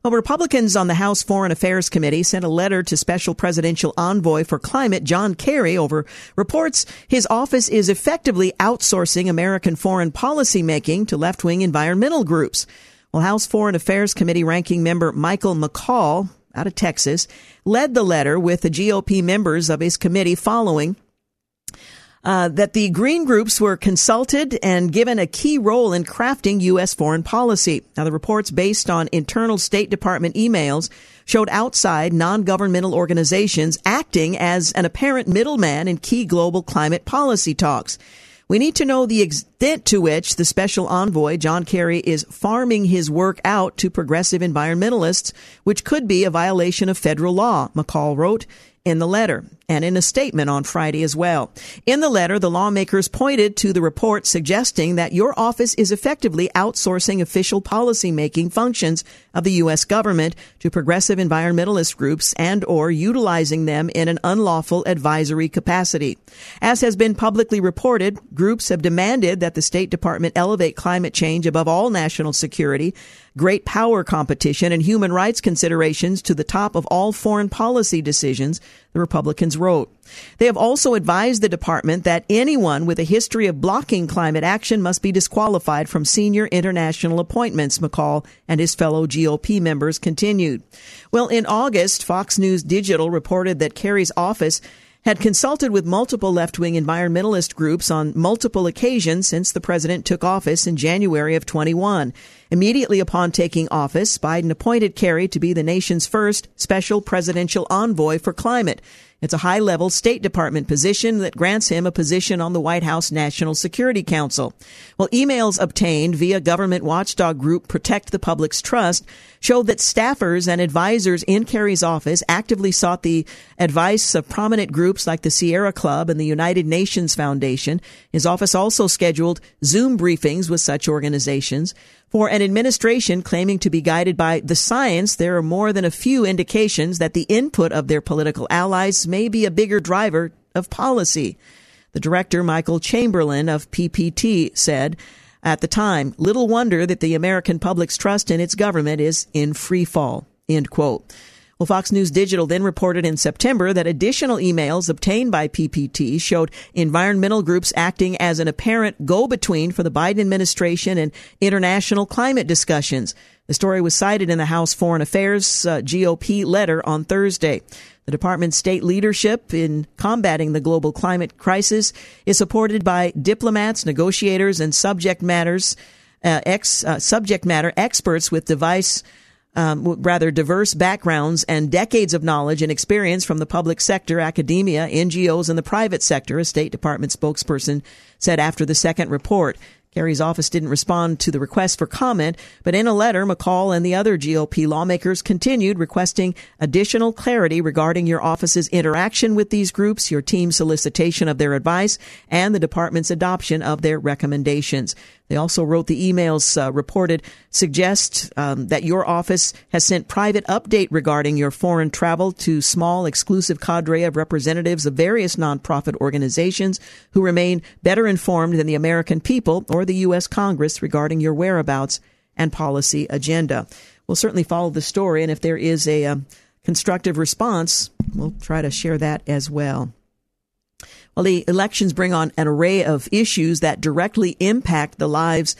Well, Republicans on the House Foreign Affairs Committee sent a letter to Special Presidential Envoy for Climate John Kerry over reports his office is effectively outsourcing American foreign policy making to left wing environmental groups. Well, House Foreign Affairs Committee ranking member Michael McCaul out of Texas led the letter with the GOP members of his committee following uh, that the green groups were consulted and given a key role in crafting U.S. foreign policy. Now, the reports based on internal State Department emails showed outside non-governmental organizations acting as an apparent middleman in key global climate policy talks. We need to know the extent to which the special envoy, John Kerry, is farming his work out to progressive environmentalists, which could be a violation of federal law, McCaul wrote in the letter and in a statement on Friday as well. In the letter, the lawmakers pointed to the report suggesting that your office is effectively outsourcing official policy making functions of the U.S. government to progressive environmentalist groups and or utilizing them in an unlawful advisory capacity. As has been publicly reported, groups have demanded that the State Department elevate climate change above all national security, great power competition, and human rights considerations to the top of all foreign policy decisions, the Republicans wrote. They have also advised the department that anyone with a history of blocking climate action must be disqualified from senior international appointments, McCaul and his fellow GOP members continued. Well, in August, Fox News Digital reported that Kerry's office had consulted with multiple left-wing environmentalist groups on multiple occasions since the president took office in January of 21. Immediately upon taking office, Biden appointed Kerry to be the nation's first special presidential envoy for climate. It's a high level State Department position that grants him a position on the White House National Security Council. Well, emails obtained via government watchdog group Protect the Public's Trust showed that staffers and advisors in Kerry's office actively sought the advice of prominent groups like the Sierra Club and the United Nations Foundation. His office also scheduled Zoom briefings with such organizations. For an administration claiming to be guided by the science, there are more than a few indications that the input of their political allies may be a bigger driver of policy. The director, Michael Chamberlain of PPT, said at the time, little wonder that the American public's trust in its government is in free fall. End quote. Well, Fox News Digital then reported in September that additional emails obtained by PPT showed environmental groups acting as an apparent go-between for the Biden administration and international climate discussions. The story was cited in the House Foreign Affairs uh, GOP letter on Thursday. The department's state leadership in combating the global climate crisis is supported by diplomats, negotiators, and subject matters uh, ex, uh, subject matter experts with device um, rather diverse backgrounds and decades of knowledge and experience from the public sector, academia, NGOs, and the private sector, a State Department spokesperson said after the second report. Kerry's office didn't respond to the request for comment, but in a letter, McCaul and the other GOP lawmakers continued requesting additional clarity regarding your office's interaction with these groups, your team's solicitation of their advice, and the department's adoption of their recommendations. They also wrote the emails uh, reported suggest um, that your office has sent private update regarding your foreign travel to small exclusive cadre of representatives of various nonprofit organizations who remain better informed than the American people or the U.S. Congress regarding your whereabouts and policy agenda. We'll certainly follow the story, and if there is a um, constructive response, we'll try to share that as well. The elections bring on an array of issues that directly impact the lives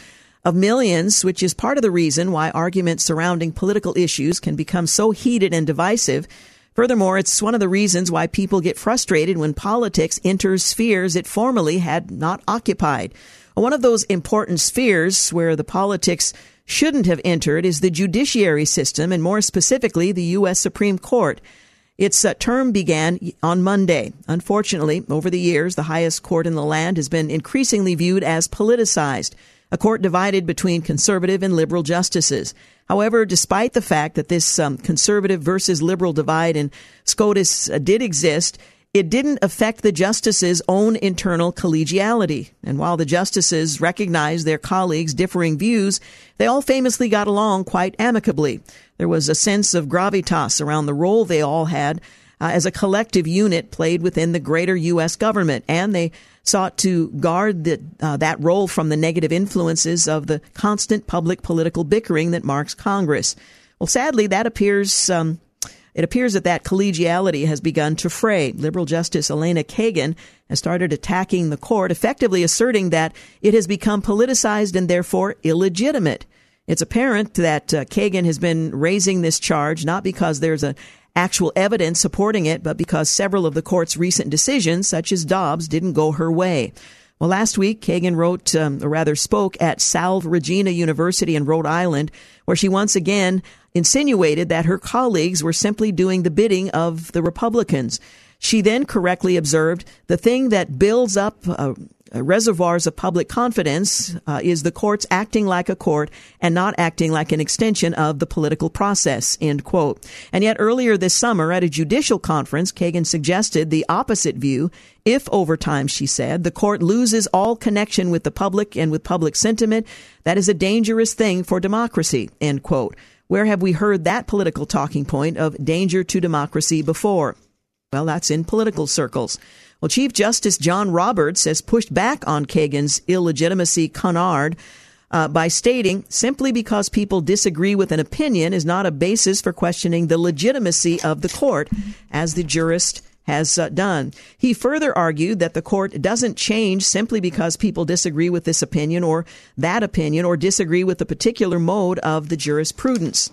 of millions, which is part of the reason why arguments surrounding political issues can become so heated and divisive. Furthermore, it's one of the reasons why people get frustrated when politics enters spheres it formerly had not occupied. One of those important spheres where the politics shouldn't have entered is the judiciary system, and more specifically, the U.S. Supreme Court. Its uh, term began on Monday. Unfortunately, over the years, the highest court in the land has been increasingly viewed as politicized. a court divided between conservative and liberal justices. However, despite the fact that this um, conservative versus liberal divide in SCOTUS uh, did exist, it didn't affect the justices' own internal collegiality. And while the justices recognized their colleagues' differing views, they all famously got along quite amicably. There was a sense of gravitas around the role they all had uh, as a collective unit played within the greater U.S. government, and they sought to guard the, uh, that role from the negative influences of the constant public political bickering that marks Congress. Well, sadly, that appears. Um, it appears that that collegiality has begun to fray. Liberal Justice Elena Kagan has started attacking the court, effectively asserting that it has become politicized and therefore illegitimate. It's apparent that uh, Kagan has been raising this charge not because there's actual evidence supporting it, but because several of the court's recent decisions, such as Dobbs, didn't go her way. Well, last week, Kagan wrote, um, or rather spoke at Salve Regina University in Rhode Island, where she once again insinuated that her colleagues were simply doing the bidding of the Republicans. She then correctly observed the thing that builds up uh, uh, reservoirs of public confidence uh, is the courts acting like a court and not acting like an extension of the political process, end quote. And yet earlier this summer at a judicial conference, Kagan suggested the opposite view. If over time, she said, the court loses all connection with the public and with public sentiment, that is a dangerous thing for democracy, end quote. Where have we heard that political talking point of danger to democracy before? Well, that's in political circles. Well, Chief Justice John Roberts has pushed back on Kagan's illegitimacy canard uh, by stating simply because people disagree with an opinion is not a basis for questioning the legitimacy of the court, as the jurist has uh, done. He further argued that the court doesn't change simply because people disagree with this opinion or that opinion or disagree with the particular mode of the jurisprudence.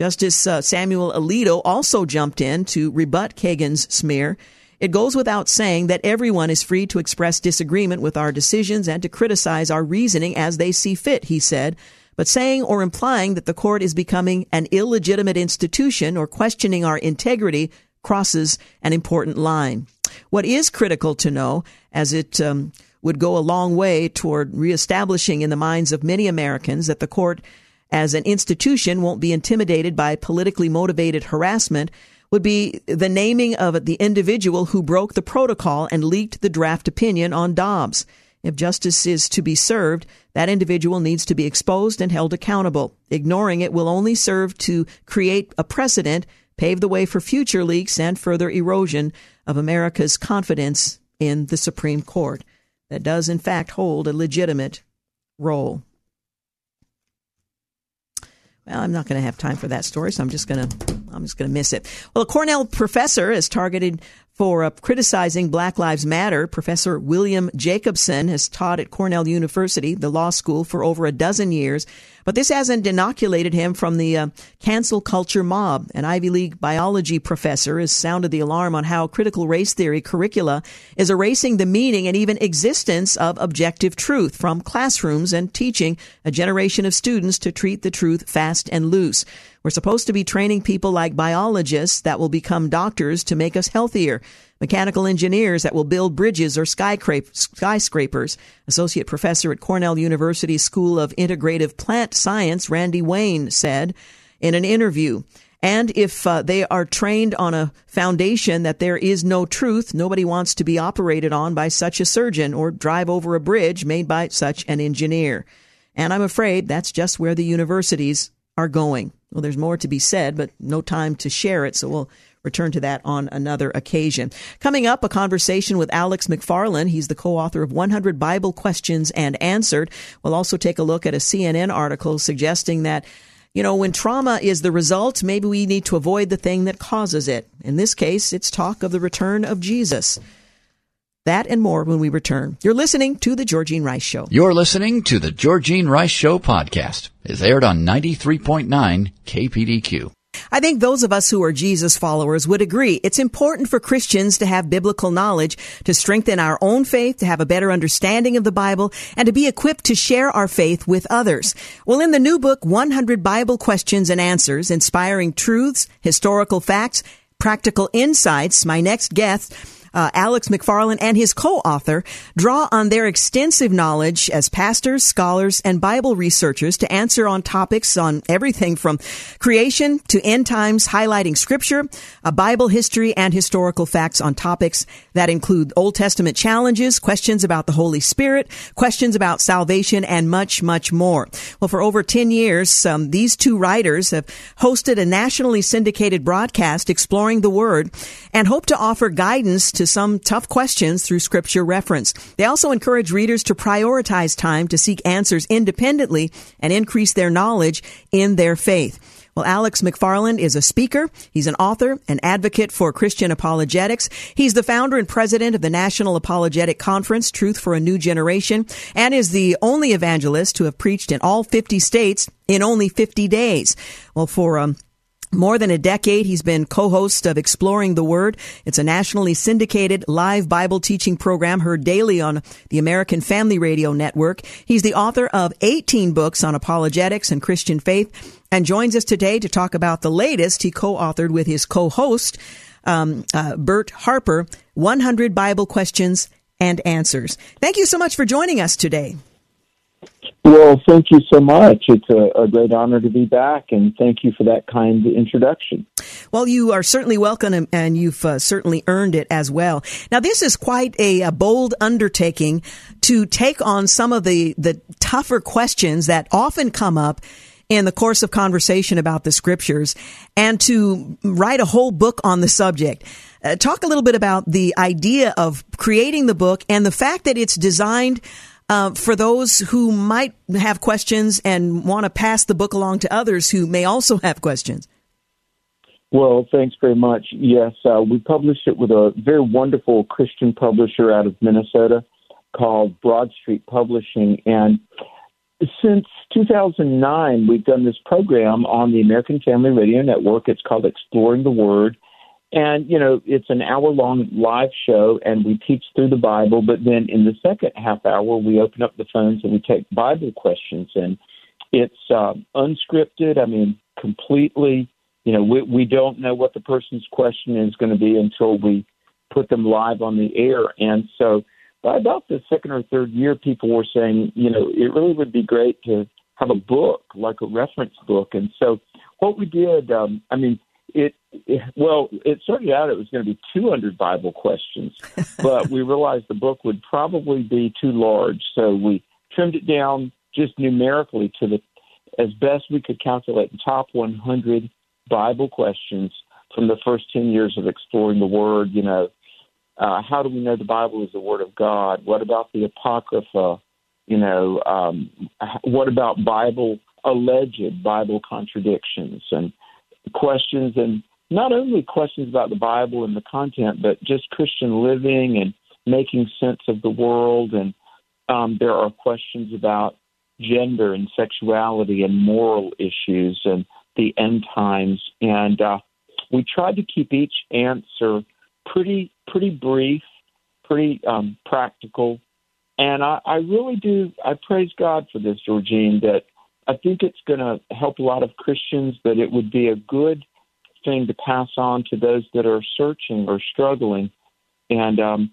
Justice uh, Samuel Alito also jumped in to rebut Kagan's smear. It goes without saying that everyone is free to express disagreement with our decisions and to criticize our reasoning as they see fit, he said. But saying or implying that the court is becoming an illegitimate institution or questioning our integrity crosses an important line. What is critical to know, as it um, would go a long way toward reestablishing in the minds of many Americans that the court as an institution won't be intimidated by politically motivated harassment, would be the naming of the individual who broke the protocol and leaked the draft opinion on Dobbs. If justice is to be served, that individual needs to be exposed and held accountable. Ignoring it will only serve to create a precedent, pave the way for future leaks and further erosion of America's confidence in the Supreme Court that does, in fact, hold a legitimate role. Well, I'm not going to have time for that story, so I'm just going to I'm just going to miss it. Well, a Cornell professor is targeted for uh, criticizing Black Lives Matter. Professor William Jacobson has taught at Cornell University, the law school, for over a dozen years. But this hasn't inoculated him from the uh, cancel culture mob. An Ivy League biology professor has sounded the alarm on how critical race theory curricula is erasing the meaning and even existence of objective truth from classrooms and teaching a generation of students to treat the truth fast and loose. We're supposed to be training people like biologists that will become doctors to make us healthier, mechanical engineers that will build bridges or skyscrapers. Associate professor at Cornell University School of Integrative Plant Science, Randy Wayne, said in an interview. And if uh, they are trained on a foundation that there is no truth, nobody wants to be operated on by such a surgeon or drive over a bridge made by such an engineer. And I'm afraid that's just where the universities are going. Well, there's more to be said, but no time to share it, so we'll return to that on another occasion. Coming up, a conversation with Alex McFarland. He's the co-author of 100 Bible Questions and Answered. We'll also take a look at a CNN article suggesting that you know, when trauma is the result, maybe we need to avoid the thing that causes it. In this case, it's talk of the return of Jesus. That and more when we return. You're listening to The Georgene Rice Show. You're listening to The Georgene Rice Show podcast. It's aired on 93.9 KPDQ. I think those of us who are Jesus followers would agree it's important for Christians to have biblical knowledge, to strengthen our own faith, to have a better understanding of the Bible, and to be equipped to share our faith with others. Well, in the new book, 100 Bible Questions and Answers, Inspiring Truths, Historical Facts, Practical Insights, my next guest uh, Alex McFarland and his co-author draw on their extensive knowledge as pastors, scholars, and Bible researchers to answer on topics on everything from creation to end times, highlighting scripture, a Bible history, and historical facts on topics that include Old Testament challenges, questions about the Holy Spirit, questions about salvation, and much, much more. Well, for over 10 years, um, these two writers have hosted a nationally syndicated broadcast exploring the Word and hope to offer guidance to some tough questions through scripture reference. They also encourage readers to prioritize time to seek answers independently and increase their knowledge in their faith. Well, Alex McFarland is a speaker. He's an author, an advocate for Christian apologetics. He's the founder and president of the National Apologetic Conference, Truth for a New Generation, and is the only evangelist to have preached in all 50 states in only 50 days. Well, for um, more than a decade, he's been co-host of Exploring the Word. It's a nationally syndicated live Bible teaching program heard daily on the American Family Radio Network. He's the author of 18 books on apologetics and Christian faith and joins us today to talk about the latest he co-authored with his co-host, um, uh, Bert Harper, 100 Bible Questions and Answers. Thank you so much for joining us today. Well, thank you so much. It's a, a, great honor to be back, and thank you for that kind introduction. Well, you are certainly welcome, and you've uh, certainly earned it as well. Now, this is quite a, a, bold undertaking to take on some of the, the tougher questions that often come up in the course of conversation about the scriptures and to write a whole book on the subject. Uh, talk a little bit about the idea of creating the book and the fact that it's designed uh, for those who might have questions and want to pass the book along to others who may also have questions? Well, thanks very much. Yes, uh, we published it with a very wonderful Christian publisher out of Minnesota called Broad Street Publishing. And since 2009, we've done this program on the American Family Radio Network. It's called Exploring the Word. And, you know, it's an hour long live show and we teach through the Bible, but then in the second half hour, we open up the phones and we take Bible questions. And it's uh, unscripted, I mean, completely, you know, we, we don't know what the person's question is going to be until we put them live on the air. And so by about the second or third year, people were saying, you know, it really would be great to have a book, like a reference book. And so what we did, um, I mean, it, it well, it started out it was going to be 200 Bible questions, but we realized the book would probably be too large, so we trimmed it down just numerically to the as best we could calculate the top 100 Bible questions from the first 10 years of exploring the Word. You know, uh, how do we know the Bible is the Word of God? What about the Apocrypha? You know, um, what about Bible alleged Bible contradictions and questions and not only questions about the Bible and the content, but just Christian living and making sense of the world. And um, there are questions about gender and sexuality and moral issues and the end times. And uh, we tried to keep each answer pretty pretty brief, pretty um, practical. And I, I really do. I praise God for this, Georgene. That I think it's going to help a lot of Christians, but it would be a good thing to pass on to those that are searching or struggling. And um,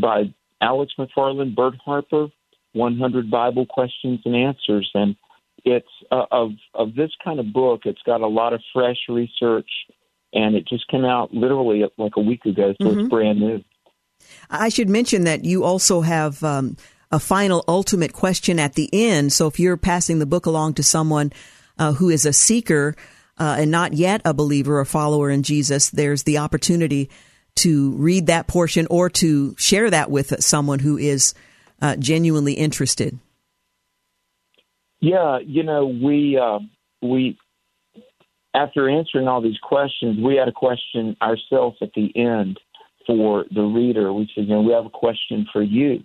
by Alex McFarland, Bert Harper, 100 Bible Questions and Answers. And it's uh, of of this kind of book. It's got a lot of fresh research, and it just came out literally like a week ago, so mm-hmm. it's brand new. I should mention that you also have um, a final ultimate question at the end. So if you're passing the book along to someone uh, who is a seeker uh, and not yet a believer or follower in Jesus, there's the opportunity to read that portion or to share that with someone who is uh, genuinely interested. Yeah, you know, we uh, we after answering all these questions, we had a question ourselves at the end for the reader. We said, you know, we have a question for you.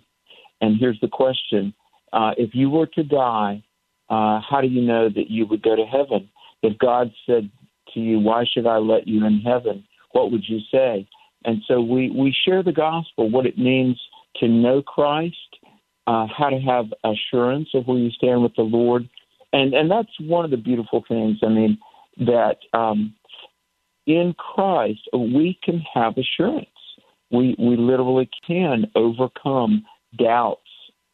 And here's the question uh, If you were to die, uh, how do you know that you would go to heaven? If God said to you, Why should I let you in heaven? What would you say? And so we, we share the gospel, what it means to know Christ, uh, how to have assurance of where you stand with the Lord. And, and that's one of the beautiful things. I mean, that um, in Christ, we can have assurance We we literally can overcome doubts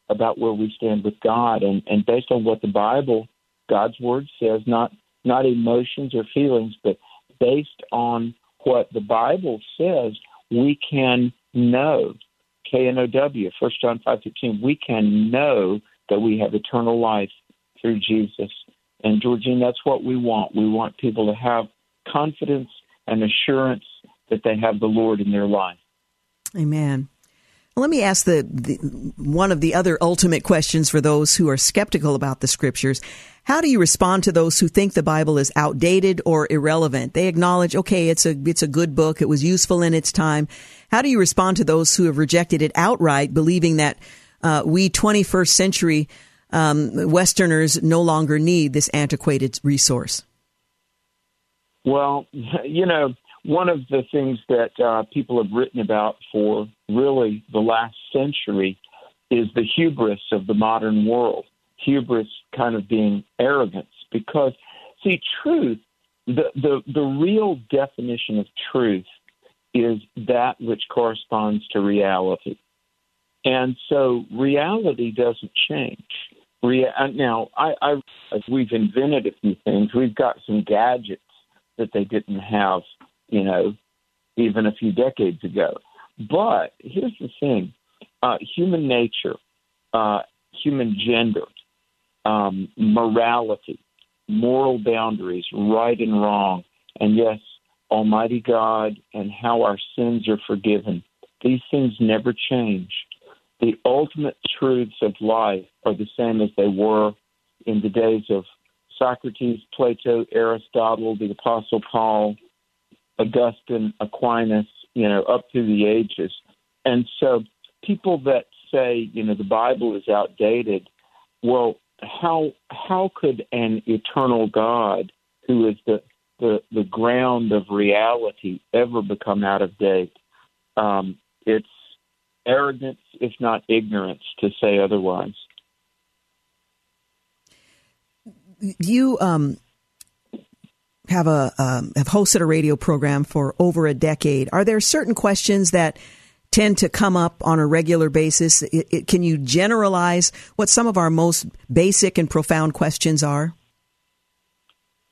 about where we stand with God, and and based on what the Bible, God's Word says, not not emotions or feelings, but based on what the Bible says, we can know. K N O W, First John five fifteen. We can know that we have eternal life through Jesus. And Georgene, that's what we want. We want people to have confidence and assurance that they have the Lord in their life. Amen. Let me ask the, the, one of the other ultimate questions for those who are skeptical about the scriptures. How do you respond to those who think the Bible is outdated or irrelevant? They acknowledge, okay, it's a it's a good book, it was useful in its time. How do you respond to those who have rejected it outright, believing that uh, we 21st century um, Westerners no longer need this antiquated resource? Well, you know, one of the things that uh, people have written about for really the last century is the hubris of the modern world. Hubris kind of being arrogance, because see, truth, the the, the real definition of truth is that which corresponds to reality. And so reality doesn't change. Rea- uh, now, I, I, we've invented a few things. We've got some gadgets that they didn't have, you know, even a few decades ago. But here's the thing: uh, human nature, uh, human gender, um, morality, moral boundaries, right and wrong, and yes, Almighty God, and how our sins are forgiven. These things never change the ultimate truths of life are the same as they were in the days of Socrates, Plato, Aristotle, the Apostle Paul, Augustine, Aquinas, you know, up through the ages. And so people that say, you know, the Bible is outdated, well, how how could an eternal God who is the the, the ground of reality ever become out of date? Um, it's arrogance, if not ignorance, to say otherwise. You um, have a um, have hosted a radio program for over a decade. Are there certain questions that tend to come up on a regular basis? It, it, can you generalize what some of our most basic and profound questions are?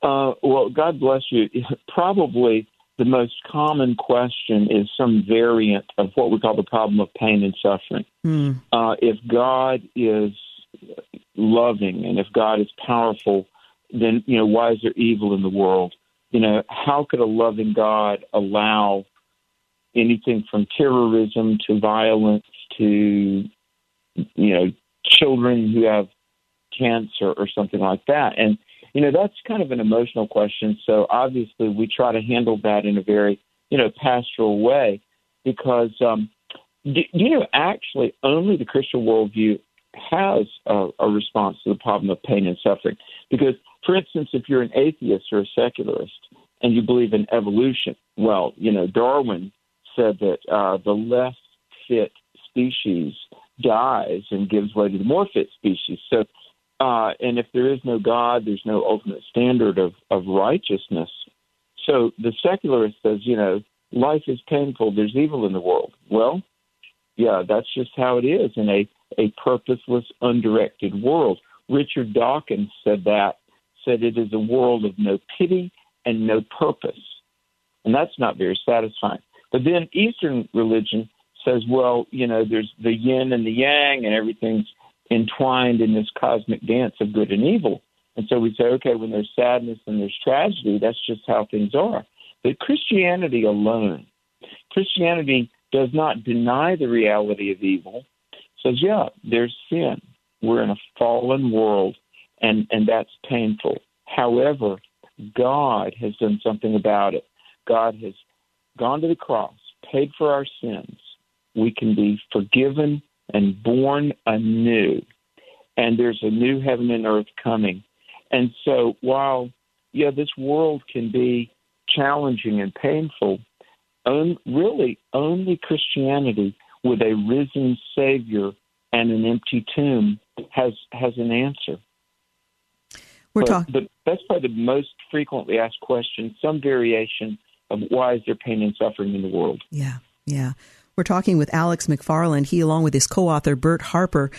Uh, well, God bless you. Probably the most common question is some variant of what we call the problem of pain and suffering. Mm. Uh, if God is loving and if God is powerful, then you know why is there evil in the world? You know, how could a loving God allow anything from terrorism to violence to you know children who have cancer or something like that? And you know, that's kind of an emotional question. So obviously, we try to handle that in a very, you know, pastoral way because, um, do, you know, actually, only the Christian worldview has a, a response to the problem of pain and suffering. Because, for instance, if you're an atheist or a secularist and you believe in evolution, well, you know, Darwin said that uh, the less fit species dies and gives way to the more fit species. So uh, and if there is no God, there's no ultimate standard of, of righteousness. So the secularist says, you know, life is painful, there's evil in the world. Well, yeah, that's just how it is in a, a purposeless, undirected world. Richard Dawkins said that, said it is a world of no pity and no purpose. And that's not very satisfying. But then Eastern religion says, well, you know, there's the yin and the yang and everything's entwined in this cosmic dance of good and evil. And so we say, okay, when there's sadness and there's tragedy, that's just how things are. But Christianity alone, Christianity does not deny the reality of evil. Says, yeah, there's sin. We're in a fallen world, and and that's painful. However, God has done something about it. God has gone to the cross, paid for our sins. We can be forgiven and born anew. And there's a new heaven and earth coming. And so while, yeah, this world can be challenging and painful, un- really only Christianity with a risen Savior and an empty tomb has has an answer. We're talking. But that's probably the most frequently asked question. Some variation of why is there pain and suffering in the world? Yeah, yeah. We're talking with Alex McFarland. He, along with his co author, Bert Harper,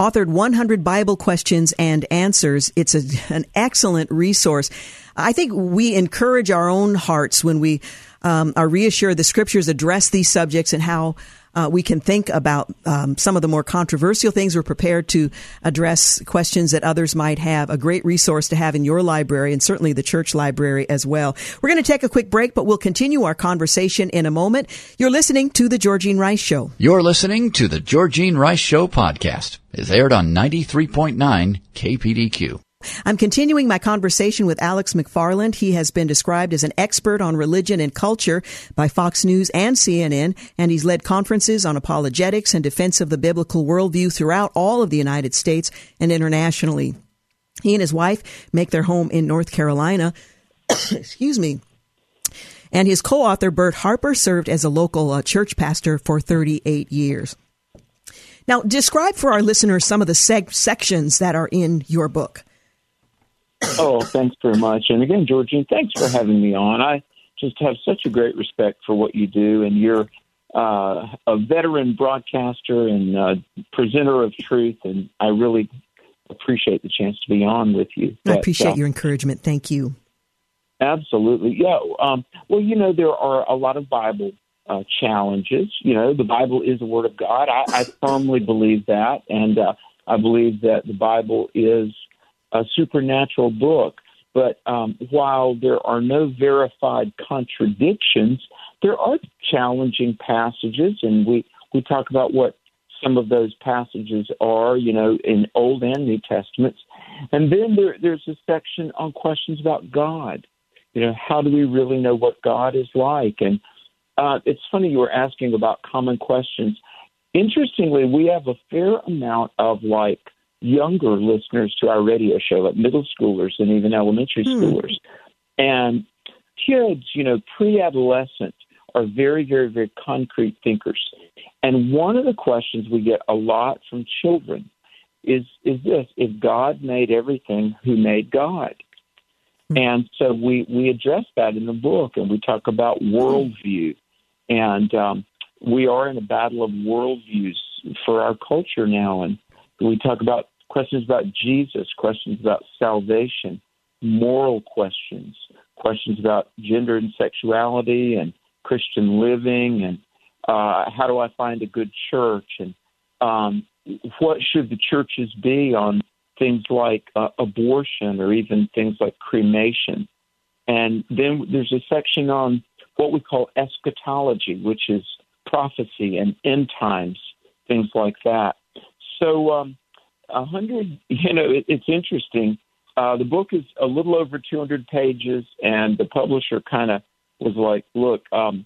authored 100 Bible Questions and Answers. It's a, an excellent resource. I think we encourage our own hearts when we um, are reassured the scriptures address these subjects and how uh, we can think about um, some of the more controversial things. We're prepared to address questions that others might have. A great resource to have in your library and certainly the church library as well. We're going to take a quick break, but we'll continue our conversation in a moment. You're listening to The Georgene Rice Show. You're listening to The Georgene Rice Show podcast. It's aired on 93.9 KPDQ. I'm continuing my conversation with Alex McFarland. He has been described as an expert on religion and culture by Fox News and CNN, and he's led conferences on apologetics and defense of the biblical worldview throughout all of the United States and internationally. He and his wife make their home in North Carolina. Excuse me. And his co-author, Bert Harper, served as a local uh, church pastor for 38 years. Now, describe for our listeners some of the seg- sections that are in your book. Oh, thanks very much. And again, Georgene, thanks for having me on. I just have such a great respect for what you do, and you're uh, a veteran broadcaster and uh, presenter of truth, and I really appreciate the chance to be on with you. I appreciate uh, your encouragement. Thank you. Absolutely. Yeah. Um, well, you know, there are a lot of Bible uh, challenges. You know, the Bible is the Word of God. I, I firmly believe that, and uh, I believe that the Bible is a supernatural book. But um, while there are no verified contradictions, there are challenging passages, and we, we talk about what some of those passages are, you know, in Old and New Testaments. And then there, there's a section on questions about God. You know, how do we really know what God is like? And uh, it's funny you were asking about common questions. Interestingly, we have a fair amount of like younger listeners to our radio show, like middle schoolers and even elementary hmm. schoolers. And kids, you know, pre adolescent, are very, very, very concrete thinkers. And one of the questions we get a lot from children is is this if God made everything, who made God? Hmm. And so we, we address that in the book and we talk about worldview. And um, we are in a battle of worldviews for our culture now. And we talk about questions about Jesus, questions about salvation, moral questions, questions about gender and sexuality and Christian living, and uh, how do I find a good church, and um, what should the churches be on things like uh, abortion or even things like cremation. And then there's a section on what we call eschatology, which is prophecy and end times, things like that. So um, a hundred. You know, it, it's interesting. Uh, the book is a little over 200 pages, and the publisher kind of was like, "Look, um,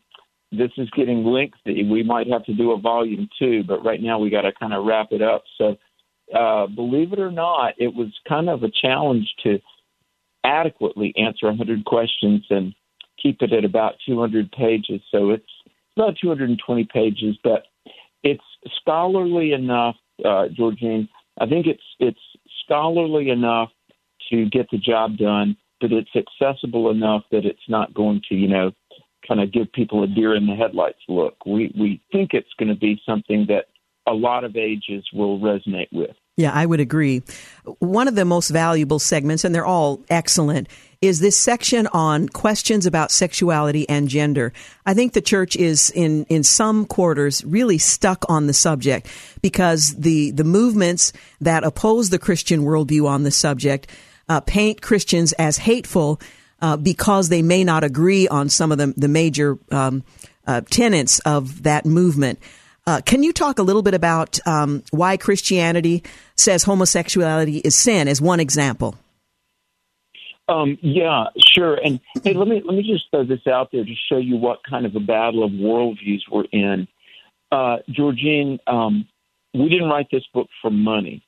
this is getting lengthy. We might have to do a volume two, but right now we got to kind of wrap it up." So, uh, believe it or not, it was kind of a challenge to adequately answer 100 questions and keep it at about 200 pages. So it's about 220 pages, but it's scholarly enough, uh, Georgene, I think it's it's scholarly enough to get the job done, but it's accessible enough that it's not going to, you know, kind of give people a deer in the headlights look. We we think it's going to be something that a lot of ages will resonate with. Yeah, I would agree. One of the most valuable segments, and they're all excellent, is this section on questions about sexuality and gender. I think the church is in, in some quarters really stuck on the subject because the, the movements that oppose the Christian worldview on the subject uh, paint Christians as hateful uh, because they may not agree on some of the, the major um, uh, tenets of that movement. Uh, can you talk a little bit about um, why Christianity says homosexuality is sin, as one example? Um, yeah, sure. And hey, let me let me just throw this out there to show you what kind of a battle of worldviews we're in. Uh, Georgene, um, we didn't write this book for money.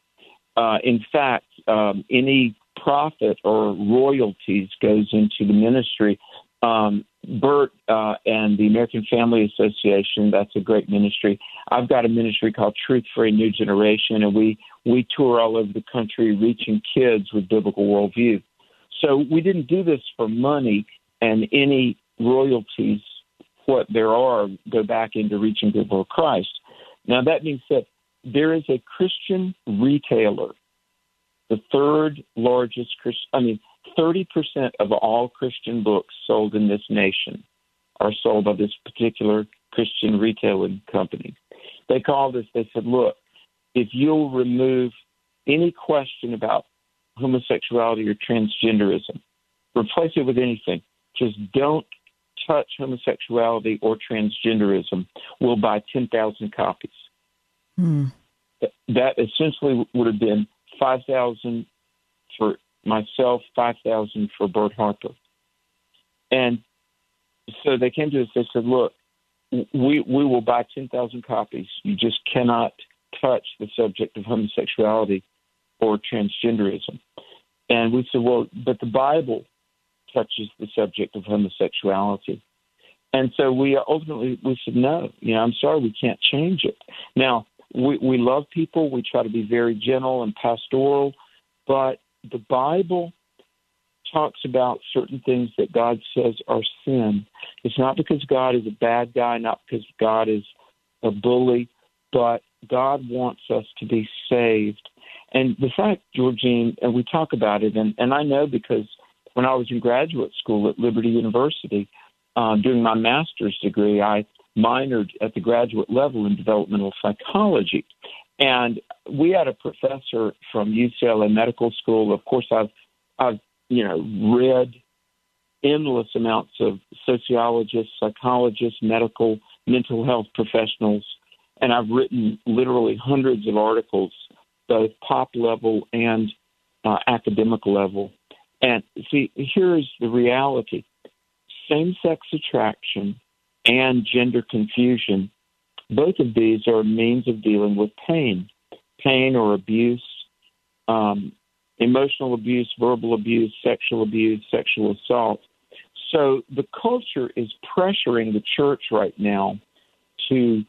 Uh, in fact, um, any profit or royalties goes into the ministry. Um, Bert uh, and the American Family Association. That's a great ministry. I've got a ministry called Truth for a New Generation, and we we tour all over the country reaching kids with biblical worldview. So we didn't do this for money, and any royalties what there are go back into reaching people for Christ. Now, that being said, there is a Christian retailer, the third largest Christian, I mean, 30% of all Christian books sold in this nation are sold by this particular Christian retailing company. They called us, they said, look, if you'll remove any question about homosexuality or transgenderism, replace it with anything, just don't touch homosexuality or transgenderism, we'll buy 10,000 copies. Hmm. That essentially would have been 5,000 for myself, 5,000 for Bert Harper. And so they came to us, they said, look, we, we will buy 10,000 copies. You just cannot touch the subject of homosexuality or transgenderism. And we said, well, but the Bible touches the subject of homosexuality. And so we ultimately we said no. You know, I'm sorry, we can't change it. Now we we love people. We try to be very gentle and pastoral, but the Bible talks about certain things that God says are sin. It's not because God is a bad guy, not because God is a bully, but God wants us to be saved. And the fact, Georgene, and we talk about it, and, and I know because when I was in graduate school at Liberty University, uh, doing my master's degree, I minored at the graduate level in developmental psychology. And we had a professor from UCLA Medical School. Of course, I've, I've, you know, read endless amounts of sociologists, psychologists, medical, mental health professionals, and I've written literally hundreds of articles, both pop level and uh, academic level. And see, here's the reality same sex attraction and gender confusion, both of these are means of dealing with pain, pain or abuse, um, emotional abuse, verbal abuse, sexual abuse, sexual assault. So the culture is pressuring the church right now to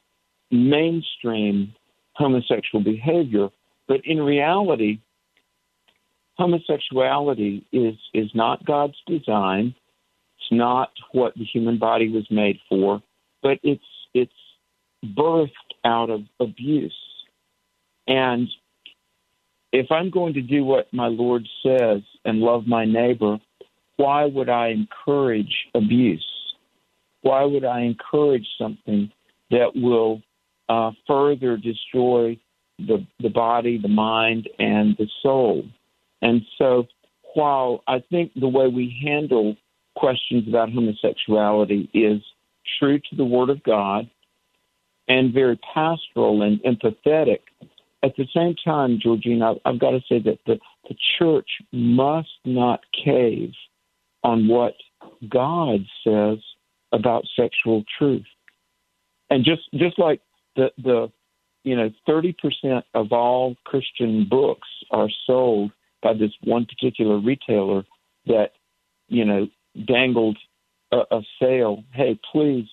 mainstream homosexual behavior, but in reality, homosexuality is is not God's design. It's not what the human body was made for, but it's it's birthed out of abuse. And if I'm going to do what my Lord says and love my neighbor, why would I encourage abuse? Why would I encourage something that will uh, further destroy the the body, the mind, and the soul? And so, while I think the way we handle questions about homosexuality is true to the Word of God and very pastoral and empathetic, at the same time, Georgina, I've, got to say that the, the church must not cave on what God says about sexual truth. And just just like the the you know, 30% of all Christian books are sold by this one particular retailer that, you know, dangled a, a sale. Hey, please,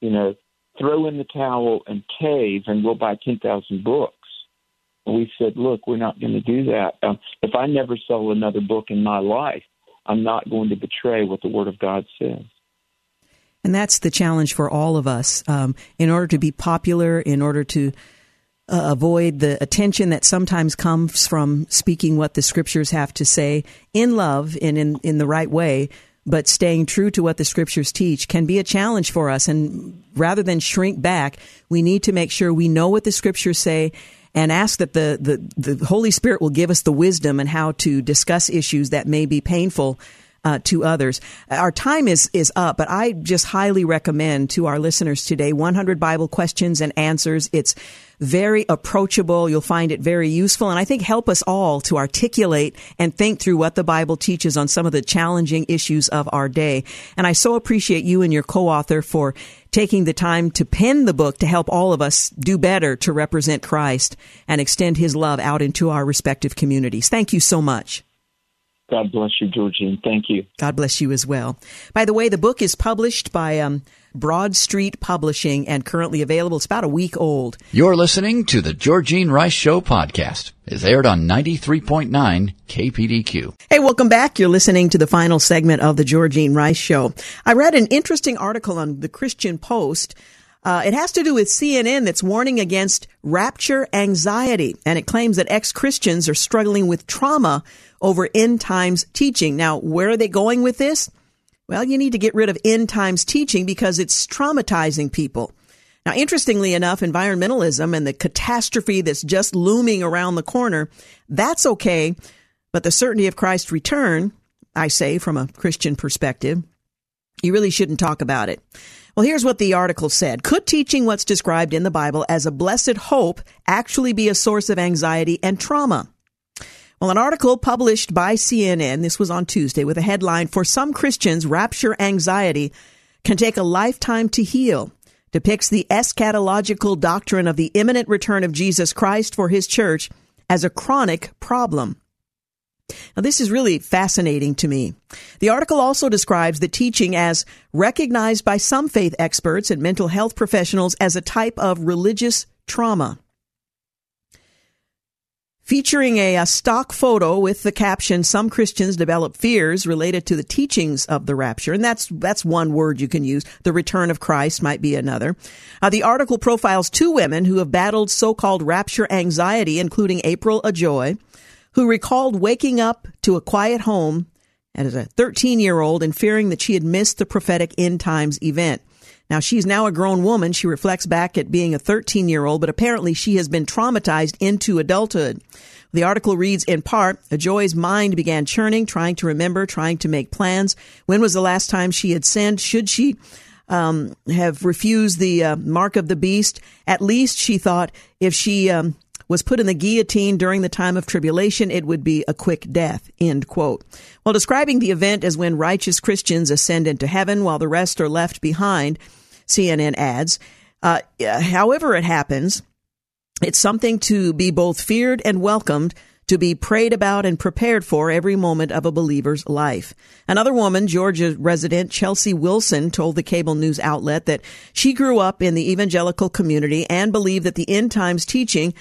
you know, throw in the towel and cave, and we'll buy 10,000 books. And we said, look, we're not going to do that. Um, if I never sell another book in my life, I'm not going to betray what the Word of God says. And that's the challenge for all of us. Um, in order to be popular, in order to uh, avoid the attention that sometimes comes from speaking what the scriptures have to say in love and in, in the right way, but staying true to what the scriptures teach can be a challenge for us. And rather than shrink back, we need to make sure we know what the scriptures say and ask that the, the, the Holy Spirit will give us the wisdom and how to discuss issues that may be painful uh, to others. Our time is is up, but I just highly recommend to our listeners today 100 Bible questions and answers. It's very approachable. You'll find it very useful and I think help us all to articulate and think through what the Bible teaches on some of the challenging issues of our day. And I so appreciate you and your co-author for taking the time to pen the book to help all of us do better to represent Christ and extend his love out into our respective communities. Thank you so much. God bless you, Georgene. Thank you. God bless you as well. By the way, the book is published by um, Broad Street Publishing and currently available. It's about a week old. You're listening to the Georgene Rice Show podcast. It's aired on 93.9 KPDQ. Hey, welcome back. You're listening to the final segment of the Georgene Rice Show. I read an interesting article on the Christian Post. Uh, it has to do with CNN that's warning against rapture anxiety, and it claims that ex Christians are struggling with trauma over end times teaching. Now, where are they going with this? Well, you need to get rid of end times teaching because it's traumatizing people. Now, interestingly enough, environmentalism and the catastrophe that's just looming around the corner, that's okay. But the certainty of Christ's return, I say from a Christian perspective, you really shouldn't talk about it. Well, here's what the article said. Could teaching what's described in the Bible as a blessed hope actually be a source of anxiety and trauma? Well, an article published by CNN, this was on Tuesday, with a headline For some Christians, rapture anxiety can take a lifetime to heal, depicts the eschatological doctrine of the imminent return of Jesus Christ for his church as a chronic problem. Now, this is really fascinating to me. The article also describes the teaching as recognized by some faith experts and mental health professionals as a type of religious trauma. Featuring a, a, stock photo with the caption some christians develop fears related to the teachings of the rapture. And that's that's one word you can use. The return of christ might be another. Uh, the article profiles two women who have battled so-called rapture anxiety including april ajoy who recalled waking up to a quiet home as a 13 year old and fearing that she had missed the prophetic end times event now, she's now a grown woman. She reflects back at being a 13 year old, but apparently she has been traumatized into adulthood. The article reads in part, Joy's mind began churning, trying to remember, trying to make plans. When was the last time she had sinned? Should she um, have refused the uh, mark of the beast? At least she thought if she um, was put in the guillotine during the time of tribulation, it would be a quick death. End quote. While describing the event as when righteous Christians ascend into heaven while the rest are left behind, CNN adds. Uh, however it happens, it's something to be both feared and welcomed, to be prayed about and prepared for every moment of a believer's life. Another woman, Georgia resident Chelsea Wilson, told the cable news outlet that she grew up in the evangelical community and believed that the end times teaching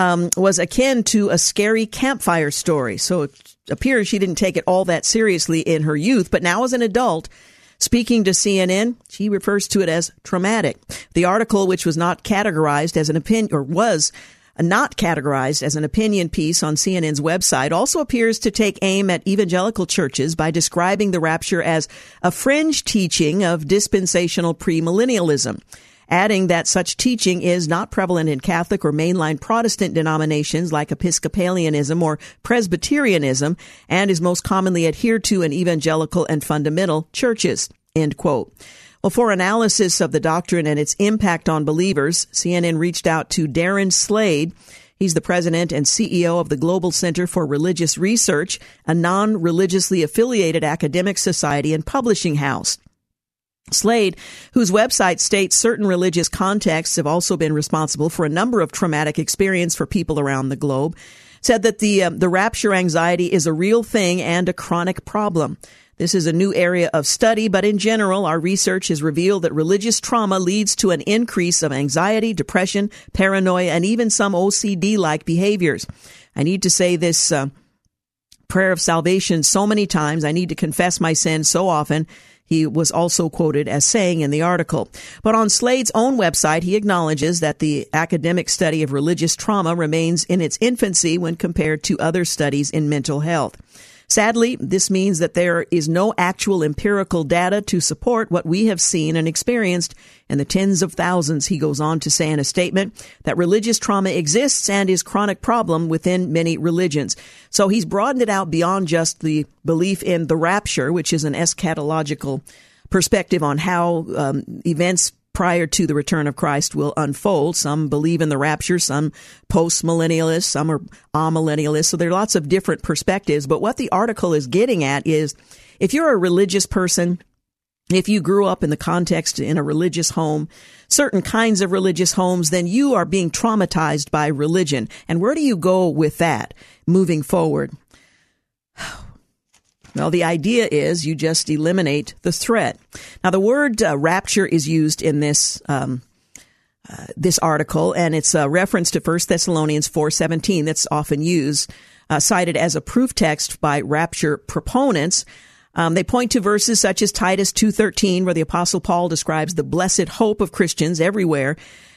um, was akin to a scary campfire story. So it appears she didn't take it all that seriously in her youth, but now as an adult, Speaking to CNN, she refers to it as traumatic. The article, which was not categorized as an opinion, or was not categorized as an opinion piece on CNN's website, also appears to take aim at evangelical churches by describing the rapture as a fringe teaching of dispensational premillennialism adding that such teaching is not prevalent in Catholic or mainline Protestant denominations like Episcopalianism or Presbyterianism and is most commonly adhered to in evangelical and fundamental churches. End quote. Well, for analysis of the doctrine and its impact on believers, CNN reached out to Darren Slade. He's the president and CEO of the Global Center for Religious Research, a non religiously affiliated academic society and publishing house. Slade, whose website states certain religious contexts have also been responsible for a number of traumatic experience for people around the globe, said that the uh, the rapture anxiety is a real thing and a chronic problem. This is a new area of study, but in general, our research has revealed that religious trauma leads to an increase of anxiety, depression, paranoia, and even some OCD like behaviors. I need to say this uh, prayer of salvation so many times. I need to confess my sins so often he was also quoted as saying in the article. But on Slade's own website, he acknowledges that the academic study of religious trauma remains in its infancy when compared to other studies in mental health. Sadly, this means that there is no actual empirical data to support what we have seen and experienced and the tens of thousands, he goes on to say in a statement that religious trauma exists and is chronic problem within many religions. So he's broadened it out beyond just the belief in the rapture, which is an eschatological perspective on how um, events prior to the return of Christ will unfold. Some believe in the rapture, some post millennialists, some are amillennialists. So there are lots of different perspectives. But what the article is getting at is if you're a religious person, if you grew up in the context in a religious home, certain kinds of religious homes, then you are being traumatized by religion. And where do you go with that moving forward? Well, the idea is you just eliminate the threat. Now, the word uh, rapture is used in this um, uh, this article, and it's a reference to 1 Thessalonians 4.17 that's often used, uh, cited as a proof text by rapture proponents. Um, they point to verses such as Titus 2.13, where the Apostle Paul describes the blessed hope of Christians everywhere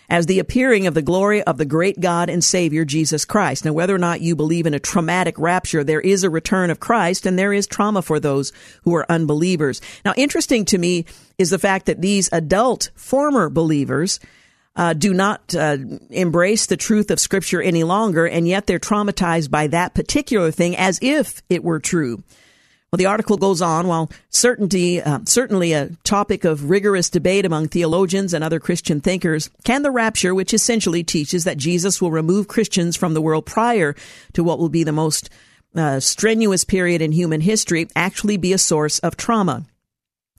as the appearing of the glory of the great God and Savior Jesus Christ. Now, whether or not you believe in a traumatic rapture, there is a return of Christ and there is trauma for those who are unbelievers. Now, interesting to me is the fact that these adult former believers uh, do not uh, embrace the truth of Scripture any longer, and yet they're traumatized by that particular thing as if it were true. Well, the article goes on. While certainty, uh, certainly a topic of rigorous debate among theologians and other Christian thinkers, can the rapture, which essentially teaches that Jesus will remove Christians from the world prior to what will be the most uh, strenuous period in human history, actually be a source of trauma?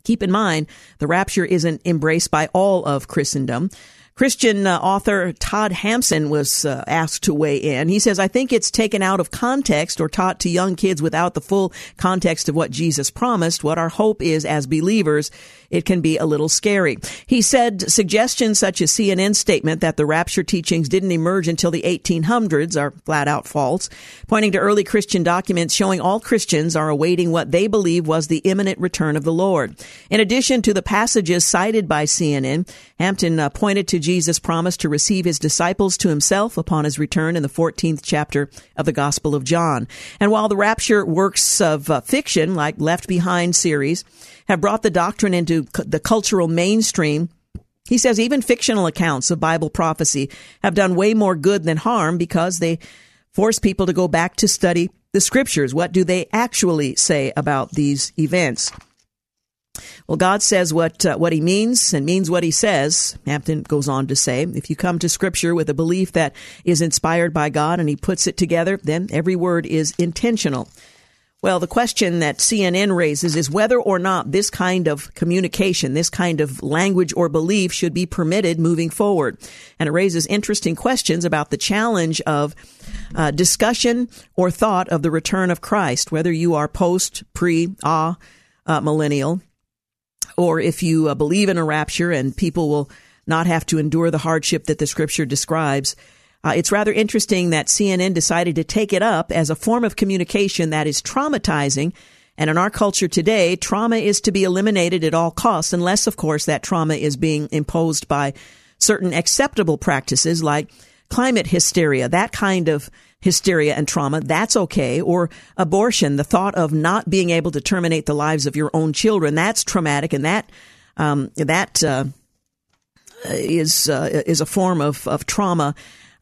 Keep in mind, the rapture isn't embraced by all of Christendom. Christian uh, author Todd Hampson was uh, asked to weigh in. He says, I think it's taken out of context or taught to young kids without the full context of what Jesus promised. What our hope is as believers, it can be a little scary. He said suggestions such as CNN's statement that the rapture teachings didn't emerge until the 1800s are flat out false, pointing to early Christian documents showing all Christians are awaiting what they believe was the imminent return of the Lord. In addition to the passages cited by CNN, Hampson uh, pointed to Jesus' promised to receive his disciples to himself upon his return in the 14th chapter of the Gospel of John. And while the rapture works of uh, fiction, like Left Behind series, have brought the doctrine into the cultural mainstream, he says even fictional accounts of Bible prophecy have done way more good than harm because they force people to go back to study the scriptures. What do they actually say about these events? Well, God says what uh, what He means and means what He says. Hampson goes on to say, if you come to Scripture with a belief that is inspired by God and He puts it together, then every word is intentional. Well, the question that CNN raises is whether or not this kind of communication, this kind of language or belief should be permitted moving forward. And it raises interesting questions about the challenge of uh, discussion or thought of the return of Christ, whether you are post, pre, ah, uh, millennial, or if you uh, believe in a rapture and people will not have to endure the hardship that the scripture describes. Uh, it's rather interesting that CNN decided to take it up as a form of communication that is traumatizing. And in our culture today, trauma is to be eliminated at all costs, unless, of course, that trauma is being imposed by certain acceptable practices like climate hysteria, that kind of hysteria and trauma, that's okay. Or abortion, the thought of not being able to terminate the lives of your own children, that's traumatic, and that um, that uh, is uh, is a form of of trauma.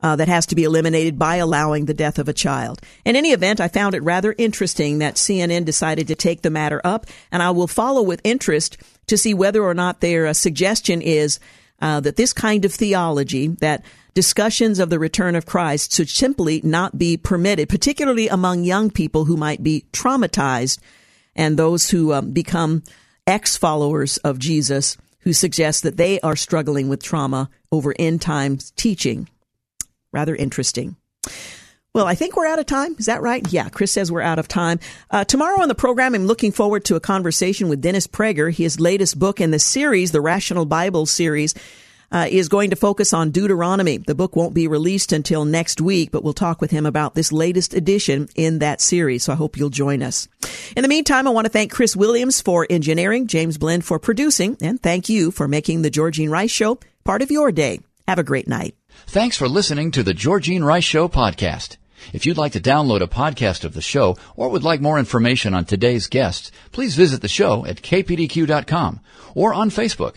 Uh, that has to be eliminated by allowing the death of a child. In any event, I found it rather interesting that CNN decided to take the matter up, and I will follow with interest to see whether or not their uh, suggestion is uh, that this kind of theology that discussions of the return of Christ should simply not be permitted, particularly among young people who might be traumatized and those who um, become ex followers of Jesus who suggest that they are struggling with trauma over end times teaching. Rather interesting. Well, I think we're out of time. Is that right? Yeah, Chris says we're out of time. Uh, tomorrow on the program, I'm looking forward to a conversation with Dennis Prager. His latest book in the series, the Rational Bible series, uh, is going to focus on Deuteronomy. The book won't be released until next week, but we'll talk with him about this latest edition in that series. So I hope you'll join us. In the meantime, I want to thank Chris Williams for engineering, James Blend for producing, and thank you for making the Georgene Rice Show part of your day. Have a great night. Thanks for listening to the Georgene Rice Show podcast. If you'd like to download a podcast of the show or would like more information on today's guests, please visit the show at kpdq.com or on Facebook.